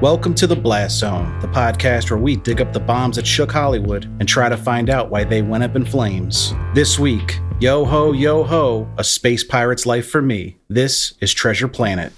Welcome to the Blast Zone, the podcast where we dig up the bombs that shook Hollywood and try to find out why they went up in flames. This week, yo ho, yo ho, a space pirate's life for me. This is Treasure Planet.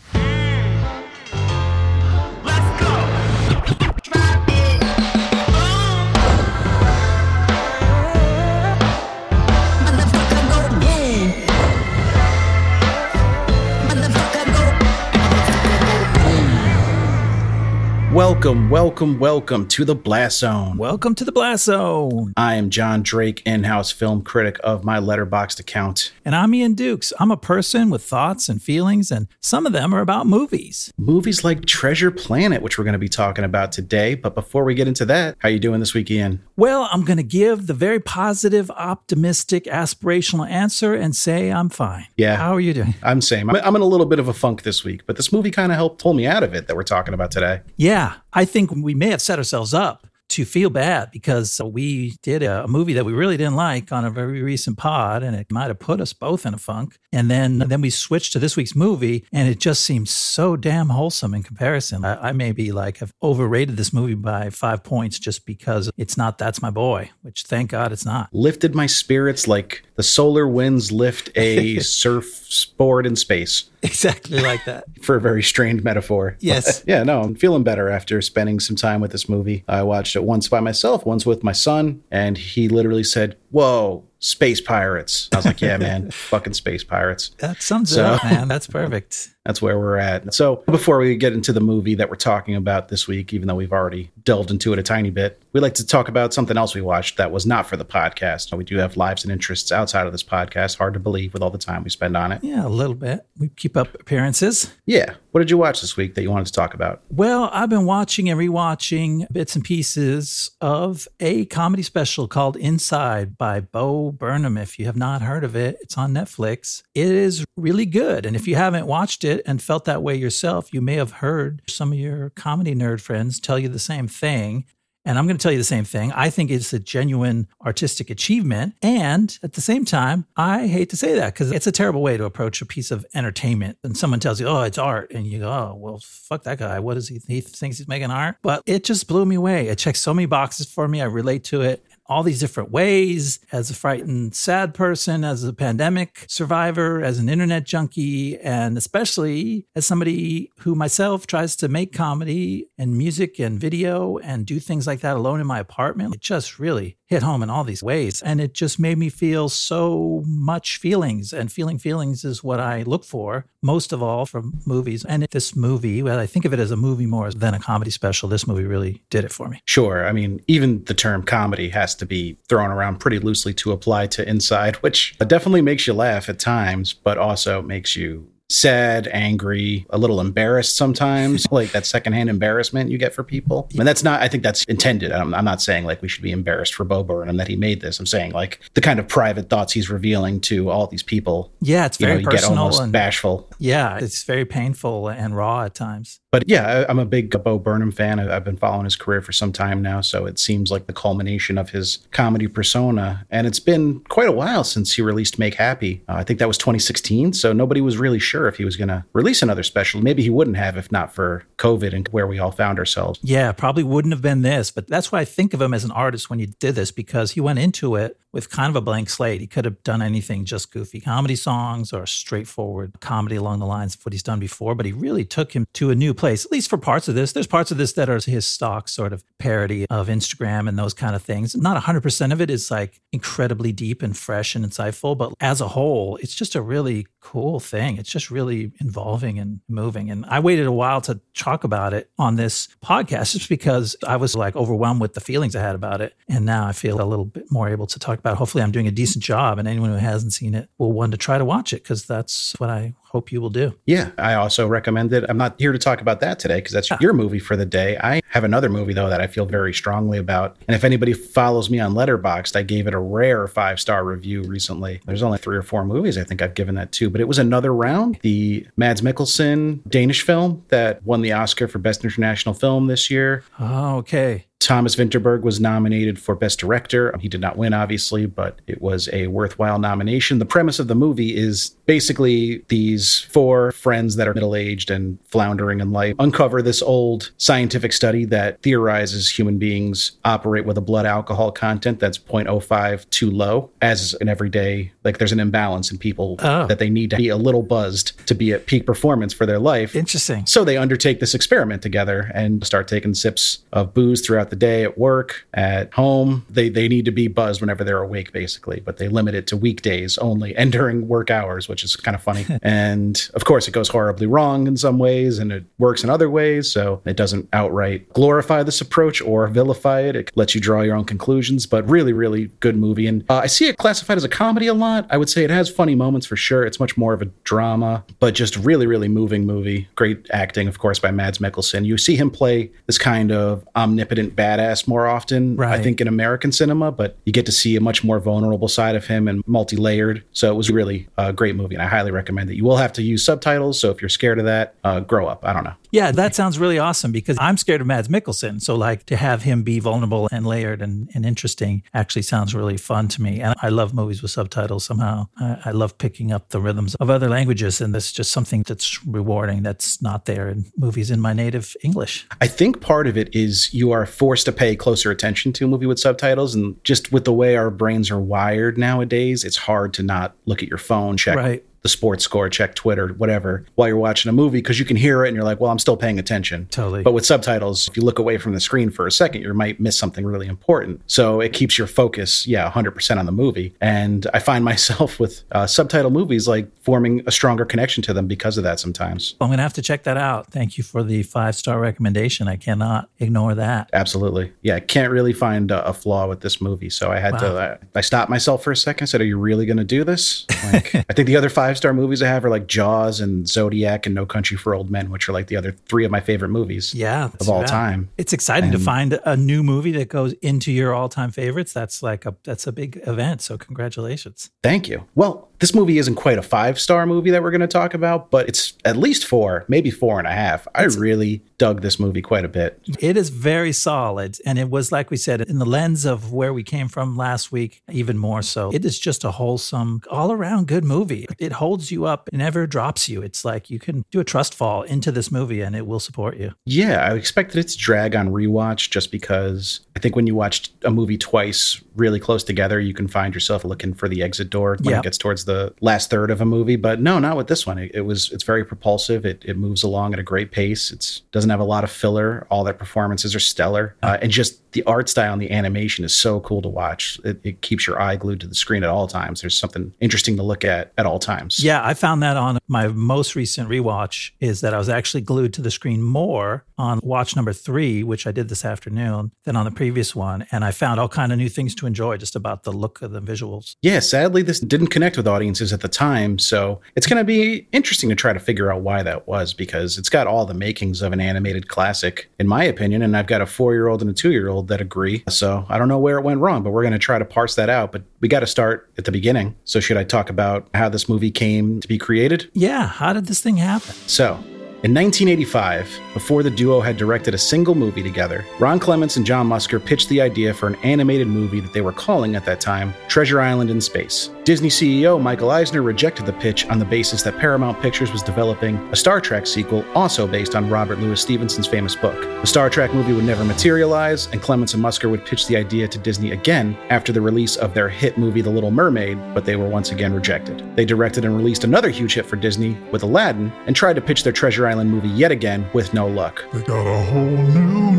Welcome, welcome, welcome to the Blast Zone. Welcome to the Blast Zone. I am John Drake, in house film critic of my letterboxd account. And I'm Ian Dukes. I'm a person with thoughts and feelings, and some of them are about movies. Movies like Treasure Planet, which we're going to be talking about today. But before we get into that, how you doing this week, Ian? Well, I'm going to give the very positive, optimistic, aspirational answer and say I'm fine. Yeah. How are you doing? I'm same. I'm I'm in a little bit of a funk this week, but this movie kind of helped pull me out of it that we're talking about today. Yeah, I think we may have set ourselves up to feel bad because uh, we did a, movie that we really didn't like on a very recent pod and it might have put us both in a funk. And then then we switched to this week's movie and it just seems so damn wholesome in comparison. I, I maybe like have overrated this movie by five points just because it's not that's my boy which thank god it's not. Lifted my spirits like the solar winds lift a surfboard in space. exactly like that For a very strained metaphor. Yes. But, yeah, no, I'm feeling better after spending some time with this movie. I watched it once by myself, once with my son, and he literally said, Whoa, space pirates. I was like, Yeah, man, fucking space pirates. that sums So- it up man that's perfect That's where we're at. So, before we get into the movie that we're talking about this week, even though we've already delved into it a tiny bit, we like to talk about something else we watched that was not for the podcast. We do have lives and interests outside of this podcast. Hard to believe with all the time we spend on it. yeah a little bit we keep up appearances Yeah. What did you watch this week that you wanted to talk about? Well, I've been watching and rewatching bits and pieces of a comedy special called Inside by Bo Burnham. If you have not heard of it, it's on Netflix. It is really good. And if you haven't watched it and felt that way yourself, you may have heard some of your comedy nerd friends tell you the same thing. And I'm going to tell you the same thing. I think it's a genuine artistic achievement. And at the same time, I hate to say that because it's a terrible way to approach a piece of entertainment. And someone tells you, oh, it's art. And you go, oh, well, fuck that guy. What is he? He thinks he's making art. But it just blew me away. It checks so many boxes for me. I relate to it all these different ways as a frightened, sad person, as a pandemic survivor, as an internet junkie, and especially as somebody who myself tries to make comedy and music and video and do things like that alone in my apartment. It just really hit home in all these ways. And it just made me feel so much feelings. And feeling feelings is what I look for most of all from movies. And this movie, well, I think of it as a movie more than a comedy special. This movie really did it for me. Sure. I mean, even the term comedy has to be thrown around pretty loosely to apply to Inside, which definitely makes you laugh at times, but also makes you sad, angry, a little embarrassed sometimes, like that secondhand embarrassment you get for people. And that's not, I think that's intended. I'm, I'm not saying like we should be embarrassed for Bo Burnham that he made this. I'm saying like the kind of private thoughts he's revealing to all these people. Yeah, it's You know, very you get personal almost and bashful. yeah, it's very painful and raw at times. But yeah, I, I'm a big Bo Burnham fan. I've been following his career for some time now, so it seems like the culmination of his comedy persona. And it's been quite a while since he released Make Happy. Uh, I think that was 2016, so nobody was really sure if he was going to release another special. Maybe he wouldn't have if not for COVID and where we all found ourselves. Yeah, probably wouldn't have been this, but that's why I think of him as an artist when he did this because he went into it with kind of a blank slate. He could have done anything just goofy comedy songs or straightforward comedy along the lines of what he's done before, but he really took him to a new place, at least for parts of this. There's parts of this that are his stock sort of parody of Instagram and those kind of things. Not 100% of it is like incredibly deep and fresh and insightful, but as a whole, it's just a really cool thing. It's just really involving and moving. And I waited a while to talk about it on this podcast just because I was like overwhelmed with the feelings I had about it. And now I feel a little bit more able to talk about. it. Hopefully, I'm doing a decent job, and anyone who hasn't seen it will want to try to watch it because that's what I hope you will do. Yeah, I also recommend it. I'm not here to talk about that today because that's ah. your movie for the day. I have another movie though that I feel very strongly about. And if anybody follows me on Letterboxd, I gave it a rare five star review recently. There's only three or four movies I think I've given that to, but it was another round. The Mads Mikkelsen Danish film that won the Oscar for Best International Film this year. Oh, okay. Thomas Vinterberg was nominated for Best Director. He did not win, obviously, but it was a worthwhile nomination. The premise of the movie is basically these four friends that are middle aged and floundering in life uncover this old scientific study that theorizes human beings operate with a blood alcohol content that's 0.05 too low, as an everyday, like there's an imbalance in people Oh. that they need to be a little buzzed to be at peak performance for their life. Interesting. So they undertake this experiment together and start taking sips of booze throughout the day at work, at home. They they need to be buzzed whenever they're awake, basically, but they limit it to weekdays only and during work hours, which is kind of funny. and of course, it goes horribly wrong in some ways, and it works in other ways. So it doesn't outright glorify this approach or vilify it. It lets you draw your own conclusions, but really, really good movie. And uh, I see it classified as a comedy a lot. I would say it has funny moments for sure. It's much more of a drama, but just really, really moving movie. Great acting, of course, by Mads Mikkelsen. You see him play this kind of omnipotent badass more often, I think, in American cinema, but you get to see a much more vulnerable side of him and multi layered. So it was really a great movie, and I highly recommend it. You will have to use subtitles, so if you're scared of that, uh, grow up. I don't know. Yeah, that sounds really awesome because I'm scared of Mads Mikkelsen. So, like, to have him be vulnerable and layered and, and interesting actually sounds really fun to me. And I love movies with subtitles somehow. I, I love picking up the rhythms of other languages. And that's just something that's rewarding that's not there in movies in my native English. I think part of it is you are forced to pay closer attention to a movie with subtitles. And just with the way our brains are wired nowadays, it's hard to not look at your phone, check Right. The sports score, check Twitter, whatever, while you're watching a movie because you can hear it and you're like, well, I'm still paying attention. Totally. But with subtitles, if you look away from the screen for a second, you might miss something really important. So it keeps your focus, yeah, 100% on the movie. And I find myself with uh, subtitle movies like forming a stronger connection to them because of that sometimes. I'm going to have to check that out. Thank you for the five star recommendation. I cannot ignore that. Absolutely. Yeah, I can't really find a, a flaw with this movie. So I had to, I, I stopped myself for a second. I said, Are you really going to do this? Like, I think the other five star movies I have are like Jaws and Zodiac and No Country for Old Men, which are like the other three of my favorite movies Yeah. of all time. It's exciting to find a new movie that goes into your all time favorites. That's like a that's a big event. So congratulations. Thank you. Well, this movie isn't quite a five star movie that we're going to talk about, but it's at least four, maybe four and a half. I really dug this movie quite a bit. It is very solid. And it was, like we said, in the lens of where we came from last week, even more so. It is just a wholesome, all around good movie. It holds you up, it never drops you. It's like you can do a trust fall into this movie and it will support you. Yeah, I expected it to drag on rewatch just because I think when you watch a movie twice really close together, you can find yourself looking for the exit door when Yeah. it gets towards the last third of a movie. But no, not with this one. It, it was it's very propulsive. It, it moves along at a great pace. It doesn't have a lot of filler. All their performances are stellar, uh, and just the art style and the animation is so cool to watch. It, it keeps your eye glued to the screen at all times. There's something interesting to look at at all times. Yeah, I found that on my most recent rewatch is that I was actually glued to the screen more on watch number three, which I did this afternoon, than on the previous one. And I found all kind of new things to enjoy just about the look of the visuals. Yeah, sadly, this didn't connect with audiences at the time. So it's going to be interesting to try to figure out why that was because it's got all the makings of an animated classic, in my opinion. And I've got a four year old and a two year old that agree. So I don't know where it went wrong, but we're going to try to parse that out. But we got to start at the beginning. So, should I talk about how this movie came to be created? Yeah, how did this thing happen? So, in 1985, before the duo had directed a single movie together, Ron Clements and John Musker pitched the idea for an animated movie that they were calling at that time Treasure Island in Space. Disney CEO Michael Eisner rejected the pitch on the basis that Paramount Pictures was developing a Star Trek sequel also based on Robert Louis Stevenson's famous book. The Star Trek movie would never materialize, and Clements and Musker would pitch the idea to Disney again after the release of their hit movie The Little Mermaid, but they were once again rejected. They directed and released another huge hit for Disney with Aladdin and tried to pitch their Treasure Island movie yet again with no luck. They got a whole new.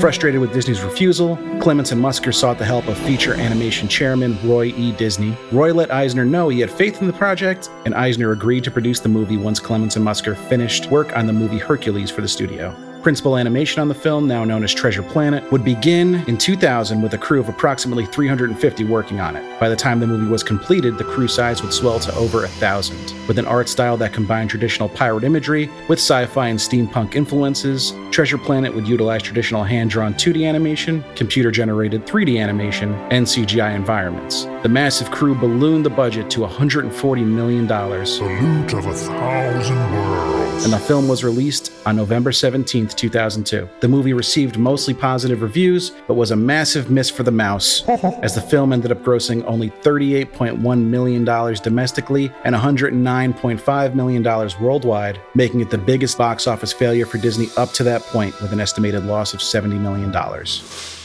Frustrated with Disney's refusal, Clements and Musker sought the help of feature animation chairman Roy E. Disney. Roy let Eisner know he had faith in the project, and Eisner agreed to produce the movie once Clements and Musker finished work on the movie Hercules for the studio. Principal animation on the film, now known as Treasure Planet, would begin in 2000 with a crew of approximately 350 working on it. By the time the movie was completed, the crew size would swell to over a thousand. With an art style that combined traditional pirate imagery with sci fi and steampunk influences, Treasure Planet would utilize traditional hand drawn 2D animation, computer generated 3D animation, and CGI environments. The massive crew ballooned the budget to $140 million. The loot of a thousand worlds. and the film was released on November 17th, 2002. The movie received mostly positive reviews, but was a massive miss for the mouse, as the film ended up grossing only $38.1 million domestically and $109.5 million worldwide, making it the biggest box office failure for Disney up to that point, with an estimated loss of $70 million.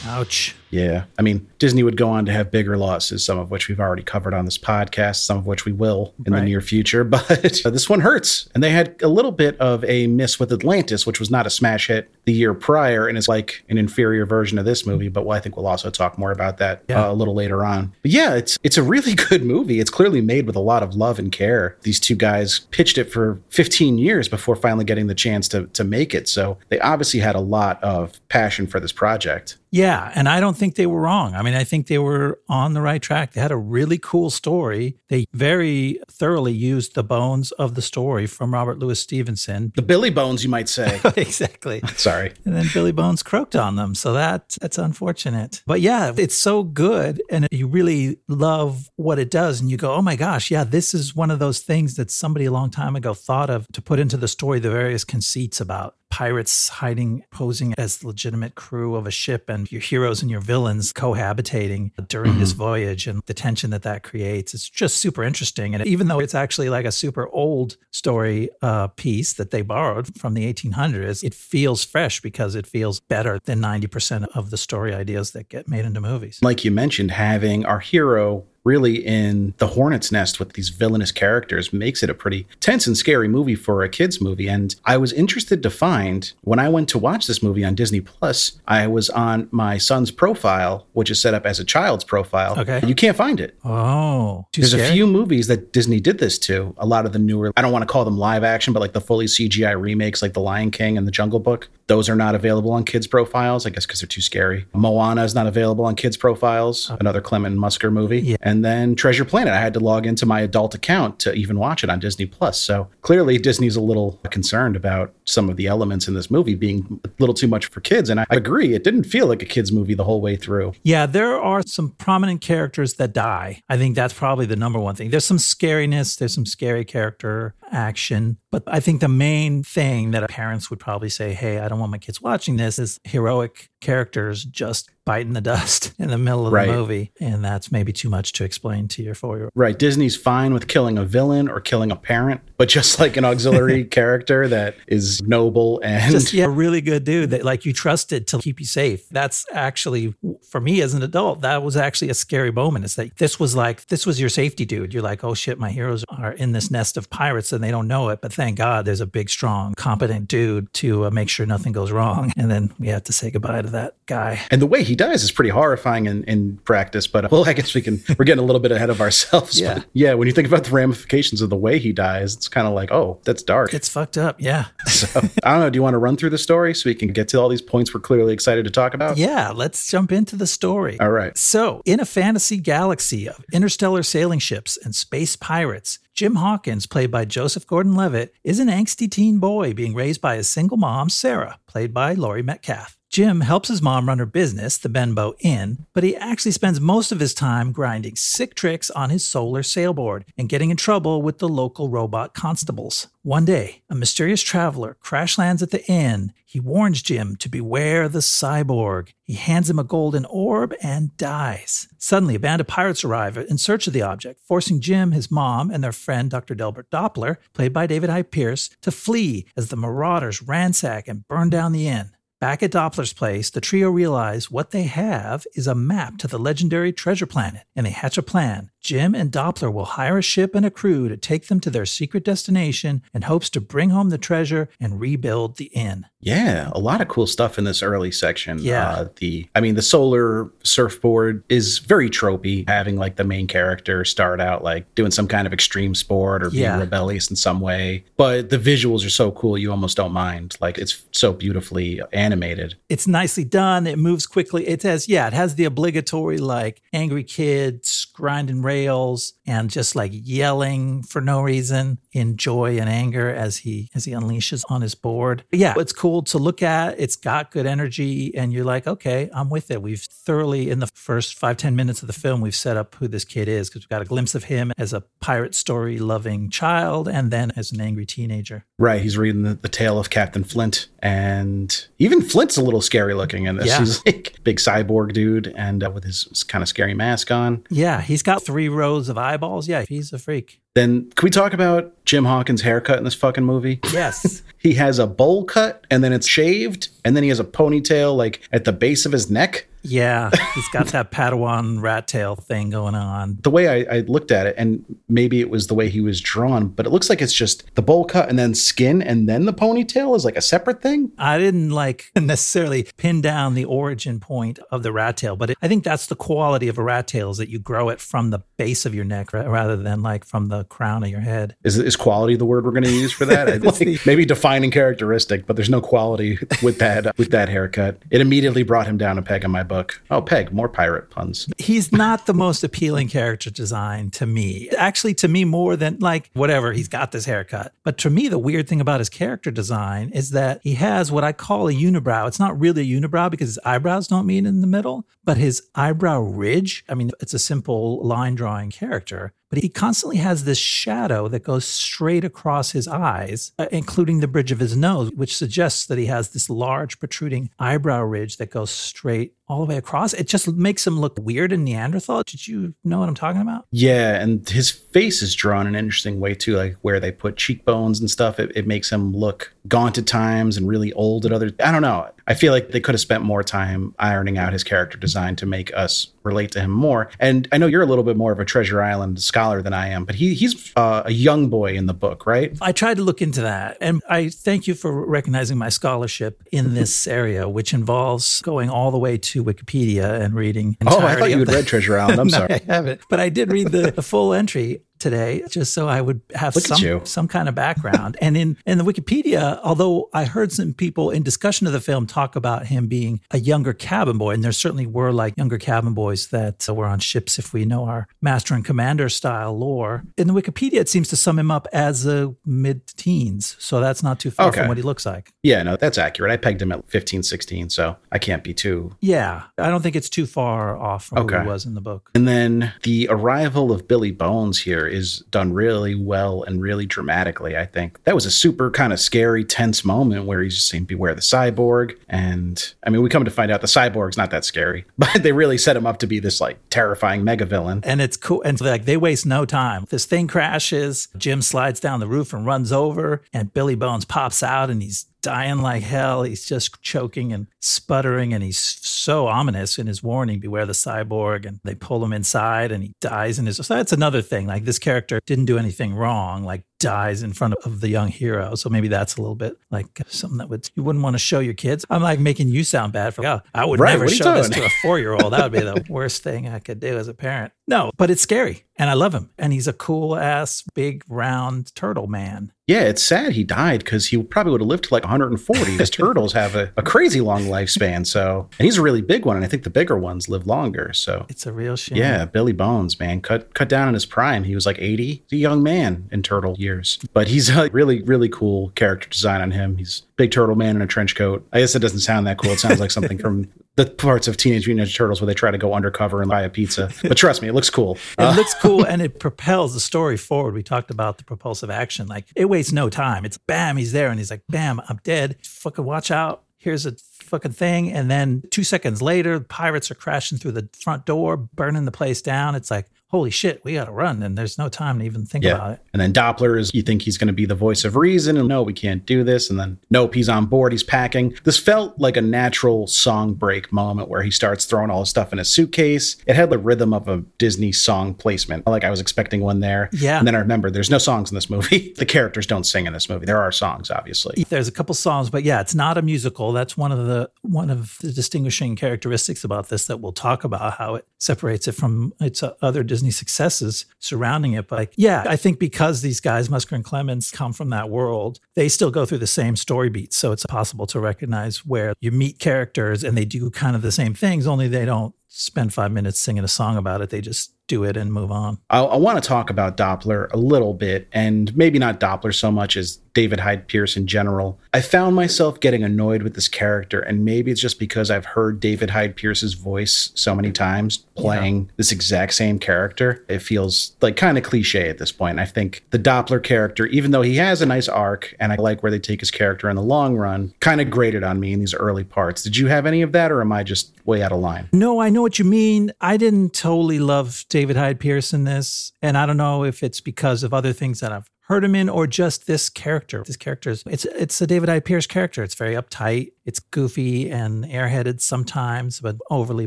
Ouch. Yeah. I mean, Disney would go on to have bigger losses, some of which we've already covered on this podcast, some of which we will in Right. the near future. But this one hurts. And they had a little bit of a miss with Atlantis, which was not a smash hit the year prior and it's like an inferior version of this movie. But I think we'll also talk more about that Yeah. uh, a little later on. But yeah, it's it's a really good movie. It's clearly made with a lot of love and care. These two guys pitched it for 15 years before finally getting the chance to to make it. So they obviously had a lot of passion for this project. Yeah, and I don't think they were wrong. I mean, I think they were on the right track. They had a really cool story. They very thoroughly used the bones of the story from Robert Louis Stevenson. The Billy Bones, you might say. exactly. Sorry. And then Billy Bones croaked on them. So that that's unfortunate. But yeah, it's so good and you really love what it does and you go, "Oh my gosh, yeah, this is one of those things that somebody a long time ago thought of to put into the story the various conceits about pirates hiding posing as the legitimate crew of a ship and your heroes and your villains cohabitating during this voyage. And the tension that that creates it's just super interesting. And even though it's actually like a super old story uh, piece that they borrowed from the 1800s it feels fresh because it feels better than 90% of the story ideas that get made into movies. Like you mentioned, having our hero really in the hornet's nest with these villainous characters makes it a pretty tense and scary movie for a kids movie and i was interested to find when i went to watch this movie on disney plus i was on my son's profile which is set up as a child's profile Okay. you can't find it oh there's scary? a few movies that Disney did this to. A lot of the newer, I don't want to call them live action, but like the fully CGI remakes, like The Lion King and The Jungle Book, those are not available on kids' profiles, I guess because they're too scary. Moana is not available on kids' profiles, uh. another Clement Musker movie. Yeah. And then Treasure Planet, I had to log into my adult account to even watch it on Disney Plus. So clearly, Disney's a little concerned about some of the elements in this movie being a little too much for kids. And I agree, it didn't feel like a kids' movie the whole way through. Yeah, there are some prominent characters that die. I think that's probably the number one thing. There's some scariness, there's some scary character action, but I think the main thing that parents would probably say, "Hey, I don't want my kids watching this," is heroic characters just biting the dust in the middle of Right. the movie, and that's maybe too much to explain to your four-year-old. Right. Disney's fine with killing a villain or killing a parent, but just like an auxiliary character that is noble and Just yeah, a really good dude that like you trusted to keep you safe. That's actually for me as an adult, that was actually a scary moment. It's like this was like this was your safety dude. You're like, oh shit, my heroes are in this nest of pirates and they don't know it. But thank God there's a big, strong, competent dude to uh, make sure nothing goes wrong. And then we have to say goodbye to that guy. and the way he dies is pretty horrifying in, in practice. But well, I guess we can we're getting a little bit ahead of ourselves. Yeah. But yeah, when you think about the ramifications of the way he dies, it's kind of like, oh, that's dark. It's fucked up. Yeah. so I don't know. Do you want to run through the story so we can get to all these points we're clearly excited to talk about? Yeah. Let's jump into the story. All right. So, in a fantasy galaxy of interstellar sailing ships and space pirates, Jim Hawkins, played by Joseph Gordon Levitt, is an angsty teen boy being raised by his single mom, Sarah, played by Laurie Metcalf. Jim helps his mom run her business, the Benbow Inn, but he actually spends most of his time grinding sick tricks on his solar sailboard and getting in trouble with the local robot constables. One day, a mysterious traveler crash lands at the inn. He warns Jim to beware the cyborg. He hands him a golden orb and dies. Suddenly, a band of pirates arrive in search of the object, forcing Jim, his mom, and their friend Dr. Delbert Doppler, played by David Hyde Pierce, to flee as the marauders ransack and burn down the inn. Back at Doppler's place, the trio realize what they have is a map to the legendary treasure planet, and they hatch a plan. Jim and Doppler will hire a ship and a crew to take them to their secret destination in hopes to bring home the treasure and rebuild the inn. Yeah, a lot of cool stuff in this early section. Yeah. Uh, the I mean, the solar surfboard is very tropey, having like the main character start out like doing some kind of extreme sport or being rebellious in some way. But the visuals are so cool, you almost don't mind. Like it's so beautifully animated. It's nicely done. It moves quickly. It has, yeah, it has the obligatory like angry kids grinding rails and just like yelling for no reason. In joy and anger as he as he unleashes on his board. Yeah, it's cool to look at. It's got good energy, and you're like, okay, I'm with it. We've thoroughly in the first five ten minutes of the film, we've set up who this kid is because we've got a glimpse of him as a pirate story loving child, and then as an angry teenager. Right, he's reading the, the tale of Captain Flint, and even Flint's a little scary looking in this. Yeah. He's like big cyborg dude, and uh, with his kind of scary mask on. Yeah, he's got three rows of eyeballs. Yeah, he's a freak. Then can we talk about Jim Hawkins' haircut in this fucking movie? Yes. He has a bowl cut, and then it's shaved, and then he has a ponytail like at the base of his neck. Yeah, he's got that Padawan rat tail thing going on. The way I, I looked at it, and maybe it was the way he was drawn, but it looks like it's just the bowl cut and then skin, and then the ponytail is like a separate thing. I didn't like necessarily pin down the origin point of the rat tail, but it, I think that's the quality of a rat tail is that you grow it from the base of your neck ra- rather than like from the crown of your head. Is is quality the word we're going to use for that? Like, maybe defining characteristic, but there's no quality with that with that haircut. It immediately brought him down a peg in my book. Oh, peg, more pirate puns. He's not the most appealing character design to me. Actually, to me, more than like whatever, he's got this haircut. But to me, the weird thing about his character design is that he has what I call a unibrow. It's not really a unibrow because his eyebrows don't meet in the middle, but his eyebrow ridge, I mean, it's a simple line drawing character. But he constantly has this shadow that goes straight across his eyes, uh, including the bridge of his nose, which suggests that he has this large protruding eyebrow ridge that goes straight all the way across. It just makes him look weird in Neanderthal. Did you know what I'm talking about? Yeah, and his face is drawn in an interesting way too, like where they put cheekbones and stuff. It, it makes him look gaunt at times and really old at other. I don't know. I feel like they could have spent more time ironing out his character design to make us relate to him more. And I know you're a little bit more of a Treasure Island scholar than I am, but he he's uh, a young boy in the book, right? I tried to look into that. And I thank you for recognizing my scholarship in this area, which involves going all the way to Wikipedia and reading. Oh, I thought you had read Treasure Island. I'm No, sorry. I haven't. But I did read the, the full entry today just so I would have Look some some kind of background. and in in the Wikipedia, although I heard some people in discussion of the film talk about him being a younger cabin boy, and there certainly were like younger cabin boys that were on ships if we know our master and commander style lore. In the Wikipedia, it seems to sum him up as a mid teens. So that's not too far Okay. from what he looks like. Yeah, no, that's accurate. I pegged him at 15, 16, so I can't be too Yeah. I don't think it's too far off from who he was in the book. And then the arrival of Billy Bones here is done really well and really dramatically, I think. That was a super kind of scary, tense moment where he's just saying, Beware the cyborg. And I mean, we come to find out the cyborg's not that scary, but they really set him up to be this like terrifying mega villain. and it's cool. And like they waste no time. This thing crashes. Jim slides down the roof and runs over, and Billy Bones pops out, and he's dying like hell. He's just choking and sputtering, and he's so ominous in his warning, "Beware the cyborg." And they pull him inside, and he dies in his. So that's another thing. Like this character didn't do anything wrong. Like dies in front of the young hero. So maybe that's a little bit like something that would you wouldn't want to show your kids. I'm like making you sound bad for. Oh, I would Right, never what are you show this to a four year old. That would be the worst thing I could do as a parent. No, but it's scary. And I love him. And he's a cool ass, big, round turtle man. Yeah, it's sad he died because he probably would have lived to like 140. His turtles have a, a crazy long lifespan. So, and he's a really big one. And I think the bigger ones live longer. So, It's a real shame. Yeah, Billy Bones, man, cut cut down in his prime. He was like 80. He's a young man in turtle years. But he's a really, really cool character design on him. He's big turtle man in a trench coat. I guess it doesn't sound that cool. It sounds like something from the parts of Teenage Mutant Ninja Turtles where they try to go undercover and buy a pizza. But trust me, it looks cool. It Uh, looks cool and it propels the story forward. We talked about the propulsive action. Like it wastes no time. It's bam, he's there and he's like, bam, I'm dead. Fucking watch out. Here's a fucking thing. And then two seconds later, pirates are crashing through the front door, burning the place down. It's like, holy shit, we gotta run. And there's no time to even think about yeah. it. And then Doppler is, you think he's going to be the voice of reason. And no, we can't do this. And then, nope, he's on board. He's packing. This felt like a natural song break moment where he starts throwing all his stuff in his suitcase. It had the rhythm of a Disney song placement. Like I was expecting one there. Yeah. And then I remember there's no songs in this movie. the characters don't sing in this movie. There are songs, obviously. There's a couple songs, but yeah, it's not a musical. That's one of the one of the distinguishing characteristics about this that we'll talk about how it separates it from its other Disney successes surrounding it. But like, yeah, I think because these guys, Musker and Clements, come from that world, they still go through the same story beats. So it's possible to recognize where you meet characters and they do kind of the same things, only they don't spend five minutes singing a song about it. They just do it and move on. I, I want to talk about Doppler a little bit, and maybe not Doppler so much as David Hyde Pierce in general. I found myself getting annoyed with this character, and maybe it's just because I've heard David Hyde Pierce's voice so many times playing this exact same character. It feels like kind of cliche at this point. I think the Doppler character, even though he has a nice arc, and I like where they take his character in the long run, kind of grated on me in these early parts. Did you have any of that, or am I just way out of line? No, I know what you mean. I didn't totally love David Hyde Pierce in this. And I don't know if it's because of other things that I've in or just this character. This character is it's it's a David Hyde Pierce character. It's very uptight. It's goofy and airheaded sometimes, but overly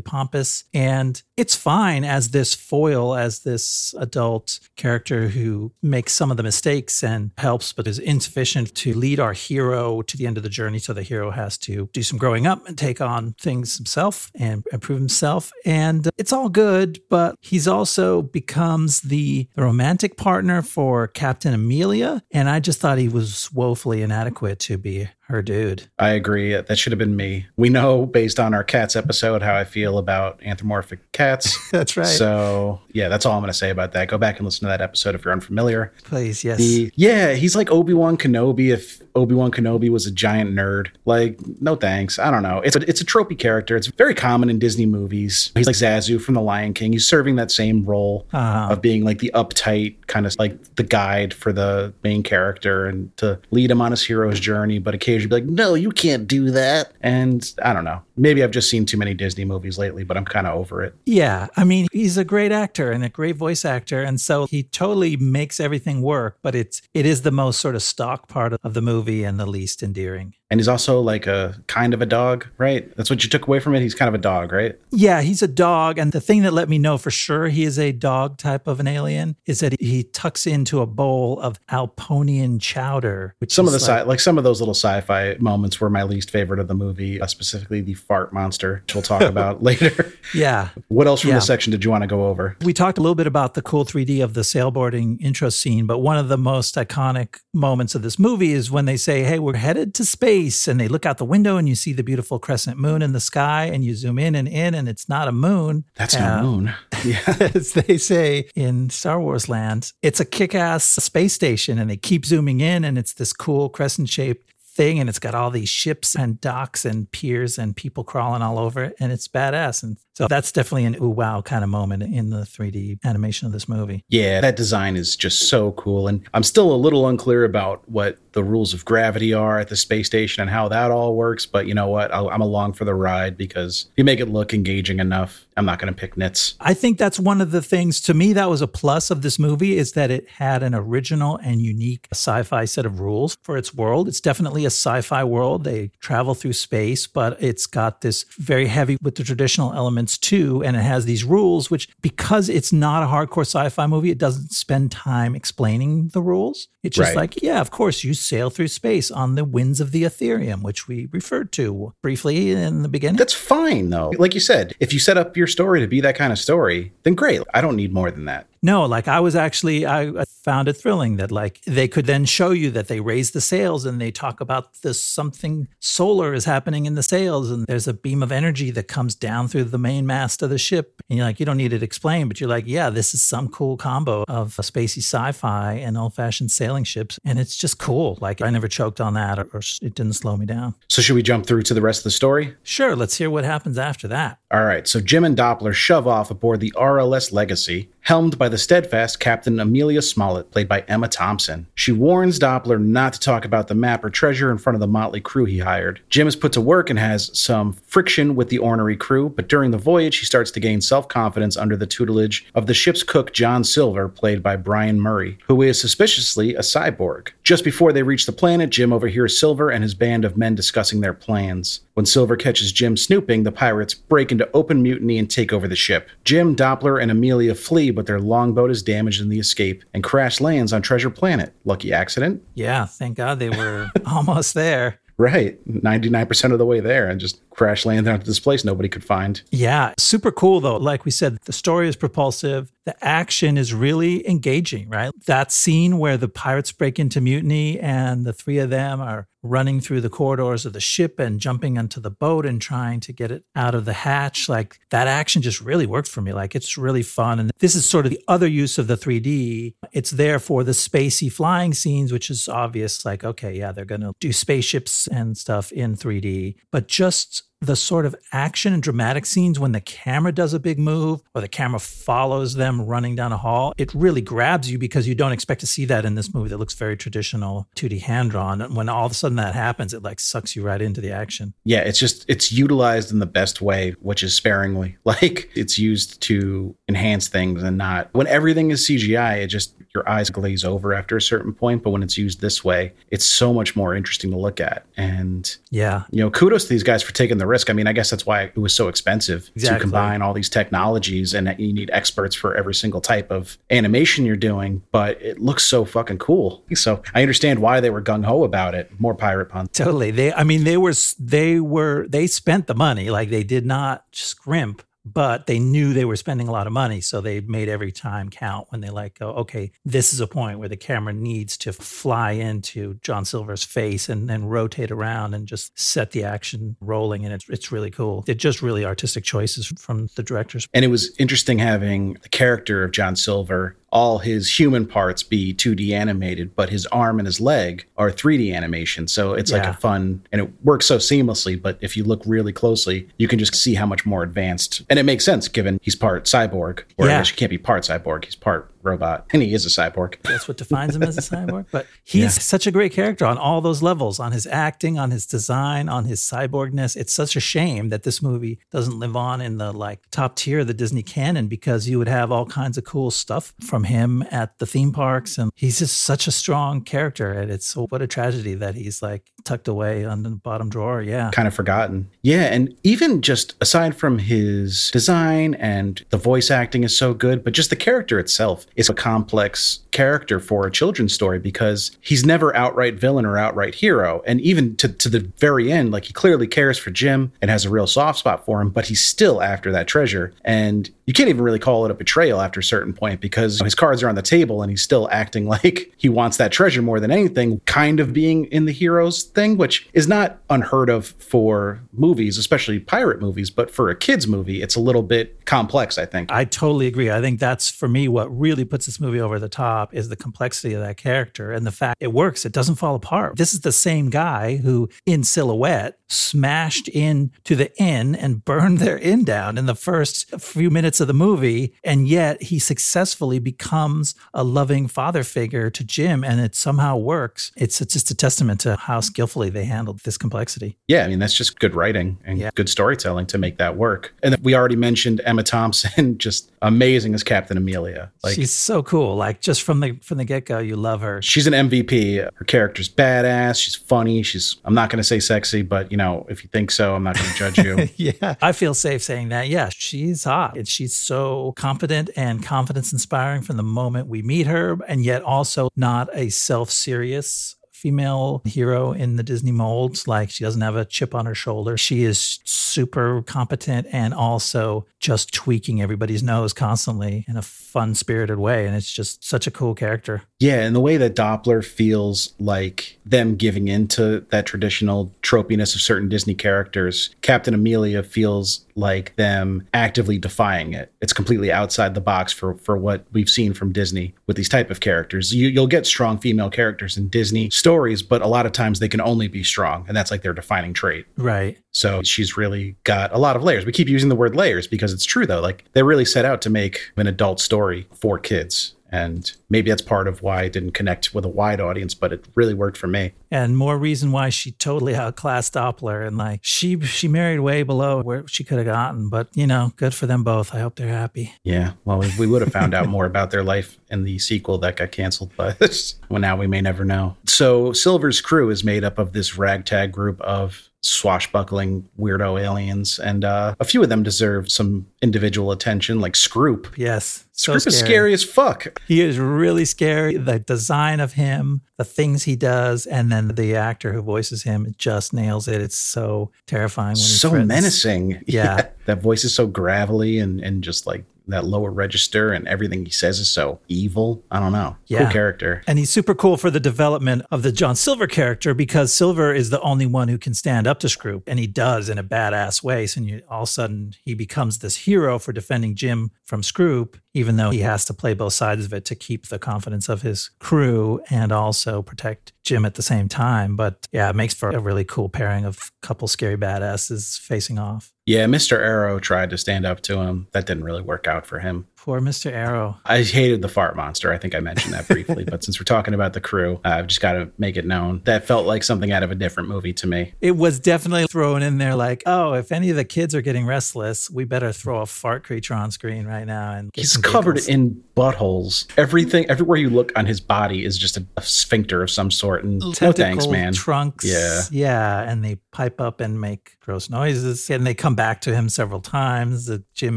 pompous. And it's fine as this foil, as this adult character who makes some of the mistakes and helps, but is insufficient to lead our hero to the end of the journey. So the hero has to do some growing up and take on things himself and improve himself. And it's all good, but he's also becomes the, the romantic partner for Captain Amelia. And I just thought he was woefully inadequate to be her dude. I agree. That should have been me. We know based on our cats episode how I feel about anthropomorphic cats. That's right. So, yeah, that's all I'm going to say about that. Go back and listen to that episode if you're unfamiliar. Please, yes. The, yeah, he's like Obi Wan Kenobi if Obi Wan Kenobi was a giant nerd. Like, no thanks. I don't know. It's a, it's a tropey character. It's very common in Disney movies. He's like Zazu from The Lion King. He's serving that same role Uh-huh. of being like the uptight, kind of like the guide for the main character and to lead him on his hero's journey, but occasionally be like, no, you can't do that. And I don't know. Maybe I've just seen too many Disney movies lately, but I'm kind of over it. Yeah, I mean, he's a great actor and a great voice actor, and so he totally makes everything work. But it's it is the most sort of stock part of the movie and the least endearing. And he's also like a kind of a dog, right? That's what you took away from it. He's kind of a dog, right? Yeah, he's a dog, and the thing that let me know for sure he is a dog type of an alien is that he tucks into a bowl of Alponian chowder. Which Some of the is sci- like- like some of those little sci-fi moments were my least favorite of the movie, uh, specifically the fart monster, which we'll talk about later. yeah, What else from Yeah. this section did you want to go over? We talked a little bit about the cool 3D of the sailboarding intro scene, but one of the most iconic moments of this movie is when they say, Hey, we're headed to space. And they look out the window and you see the beautiful crescent moon in the sky, and you zoom in and in, and it's not a moon. That's Uh, no moon. Yeah. As they say in Star Wars land, it's a kick ass space station, and they keep zooming in, and it's this cool crescent shaped thing, and it's got all these ships and docks and piers and people crawling all over it, and it's badass. And so that's definitely an ooh wow kind of moment in the 3D animation of this movie. Yeah, that design is just so cool. And I'm still a little unclear about what the rules of gravity are at the space station and how that all works. But you know what? I'll, I'm along for the ride because you make it look engaging enough, I'm not going to pick nits. I think that's one of the things to me that was a plus of this movie is that it had an original and unique sci-fi set of rules for its world. It's definitely a sci-fi world. They travel through space, but it's got this very heavy with the traditional elements too and it has these rules which because it's not a hardcore sci-fi movie, it doesn't spend time explaining the rules. It's just Right. like, yeah, of course you sail through space on the winds of the Etherium, which we referred to briefly in the beginning. That's fine, though. Like you said, if you set up your story to be that kind of story, then great. I don't need more than that. No, like I was actually, I I found it thrilling that like they could then show you that they raise the sails and they talk about this something solar is happening in the sails and there's a beam of energy that comes down through the main mast of the ship. And you're like, you don't need it explained, but you're like, yeah, this is some cool combo of a spacey sci-fi and old-fashioned sailing ships. And it's just cool. Like I never choked on that or, or it didn't slow me down. So, should we jump through to the rest of the story? Sure, let's hear what happens after that. All right, so Jim and Doppler shove off aboard the RLS Legacy, helmed by the steadfast Captain Amelia Smollett, played by Emma Thompson. She warns Doppler not to talk about the map or treasure in front of the motley crew he hired. Jim is put to work and has some friction with the ornery crew, but during the voyage, he starts to gain self confidence under the tutelage of the ship's cook, John Silver, played by Brian Murray, who is suspiciously a cyborg. Just before they reach the planet, Jim overhears Silver and his band of men discussing their plans. When Silver catches Jim snooping, the pirates break into open mutiny and take over the ship. Jim, Doppler, and Amelia flee, but their longboat is damaged in the escape and crash lands on Treasure Planet. Lucky accident? Yeah, thank God they were almost there. Right. 99% of the way there and just crash landed onto this place nobody could find. Yeah, super cool though. Like we said, the story is propulsive. The action is really engaging, right? That scene where the pirates break into mutiny and the three of them are running through the corridors of the ship and jumping onto the boat and trying to get it out of the hatch. Like that action just really worked for me. Like it's really fun. And this is sort of the other use of the 3D. It's there for the spacey flying scenes, which is obvious. Like, okay, yeah, they're going to do spaceships and stuff in 3D, but just the sort of action and dramatic scenes when the camera does a big move or the camera follows them running down a hall, it really grabs you because you don't expect to see that in this movie that looks very traditional 2D hand drawn. And when all of a sudden that happens, it like sucks you right into the action. Yeah, it's just it's utilized in the best way, which is sparingly. Like it's used to enhance things and not when everything is CGI, it just your eyes glaze over after a certain point. But when it's used this way, it's so much more interesting to look at. And Yeah. you know, kudos to these guys for taking the risk. I mean, I guess that's why it was so expensive to combine all these technologies and you need experts for every single type of animation you're doing, but it looks so fucking cool. So I understand why they were gung ho about it. More pirate puns. Totally. They, I mean, they were, they were, they spent the money. Like they did not scrimp, but they knew they were spending a lot of money. So they made every time count when they like go, okay, this is a point where the camera needs to fly into John Silver's face and then rotate around and just set the action rolling. And it's, it's really cool. They're just really artistic choices from the directors. And it was interesting having the character of John Silver, all his human parts be 2D animated, but his arm and his leg are 3D animation. So it's like a fun, and it works so seamlessly. But if you look really closely, you can just see how much more advanced. And it makes sense given he's part cyborg, or I Yeah. guess you can't be part cyborg, he's part robot, and he is a cyborg. That's what defines him as a cyborg. But he's Yeah. such a great character on all those levels on his acting, on his design, on his cyborgness. It's such a shame that this movie doesn't live on in the like top tier of the Disney canon because you would have all kinds of cool stuff from him at the theme parks. And he's just such a strong character. And it's what a tragedy that he's like tucked away on the bottom drawer. Yeah. kind of forgotten. Yeah, and even just aside from his design and the voice acting is so good, but just the character itself is a complex character for a children's story because he's never outright villain or outright hero. And even to, to the very end, like he clearly cares for Jim and has a real soft spot for him, but he's still after that treasure. And you can't even really call it a betrayal after a certain point because his cards are on the table and he's still acting like he wants that treasure more than anything, kind of being in the heroes thing, which is not unheard of for movies, especially pirate movies, but for a kids movie, it's a little bit complex, I think. I totally agree. I think that's for me what really puts this movie over the top is the complexity of that character and the fact it works. It doesn't fall apart. This is the same guy who, in silhouette, smashed in to the inn and burned their inn down in the first few minutes of the movie, and yet he successfully becomes a loving father figure to Jim, and it somehow works. It's, it's just a testament to how skillfully they handled this complexity. Yeah, I mean, that's just good writing and Yeah. good storytelling to make that work. And we already mentioned Emma Thompson, just amazing as Captain Amelia. Like, She's so cool. Like just from the from the get go, you love her. she's an MVP. Her character's badass. She's funny. She's, I'm not going to say sexy, but you know, if you think so, I'm not going to judge you. Yeah, I feel safe saying that. Yeah, she's hot. And she's so confident and confidence inspiring from the moment we meet her, and yet also not a self serious female hero in the Disney molds. Like she doesn't have a chip on her shoulder. She is super competent and also just tweaking everybody's nose constantly in a fun spirited way. And it's just such a cool character. Yeah, and the way that Doppler feels like them giving into that traditional tropiness of certain Disney characters, Captain Amelia feels like them actively defying it. It's completely outside the box for for what we've seen from Disney with these type of characters. You, you'll get strong female characters in Disney stories, but a lot of times they can only be strong, and that's like their defining trait. Right. So she's really got a lot of layers. We keep using the word layers because it's true though. Like they really set out to make an adult story for kids. And maybe that's part of why it didn't connect with a wide audience, but it really worked for me. and more reason why she totally outclassed Doppler and like she she married way below where she could have gotten. But you know, good for them both. I hope they're happy. Yeah. Well, we, we would have found out more about their life in the sequel that got canceled, but well, now we may never know. So Silver's crew is made up of this ragtag group of swashbuckling weirdo aliens, and uh, a few of them deserve some individual attention, like Scroop. Yes, so Scroop is scary as fuck. He is really scary. The design of him, the things he does, and then the actor who voices him just nails it. It's so terrifying when so threatens- menacing. Yeah. That voice is so gravelly and, and just like that lower register and everything he says is so evil. I don't know. Yeah. Cool character. And he's super cool for the development of the John Silver character because Silver is the only one who can stand up to Scroop, and he does in a badass way. So you, all of a sudden, he becomes this hero for defending Jim from Scroop, even though he has to play both sides of it to keep the confidence of his crew and also protect Jim at the same time. But yeah, it makes for a really cool pairing of couple scary badasses facing off. Yeah, Mr. Arrow tried to stand up to him. That didn't really work out for him. Poor Mr. Arrow. I hated the fart monster. I think I mentioned that briefly, but since we're talking about the crew, uh, I've just got to make it known that felt like something out of a different movie to me. It was definitely thrown in there like, oh, if any of the kids are getting restless, we better throw a fart creature on screen right now. And He's covered giggles. in buttholes. Everything, everywhere you look on his body is just a, a sphincter of some sort. And no thanks, Tentacle man. Trunks. Yeah. Yeah. And they pipe up and make gross noises. And they come back to him several times. Jim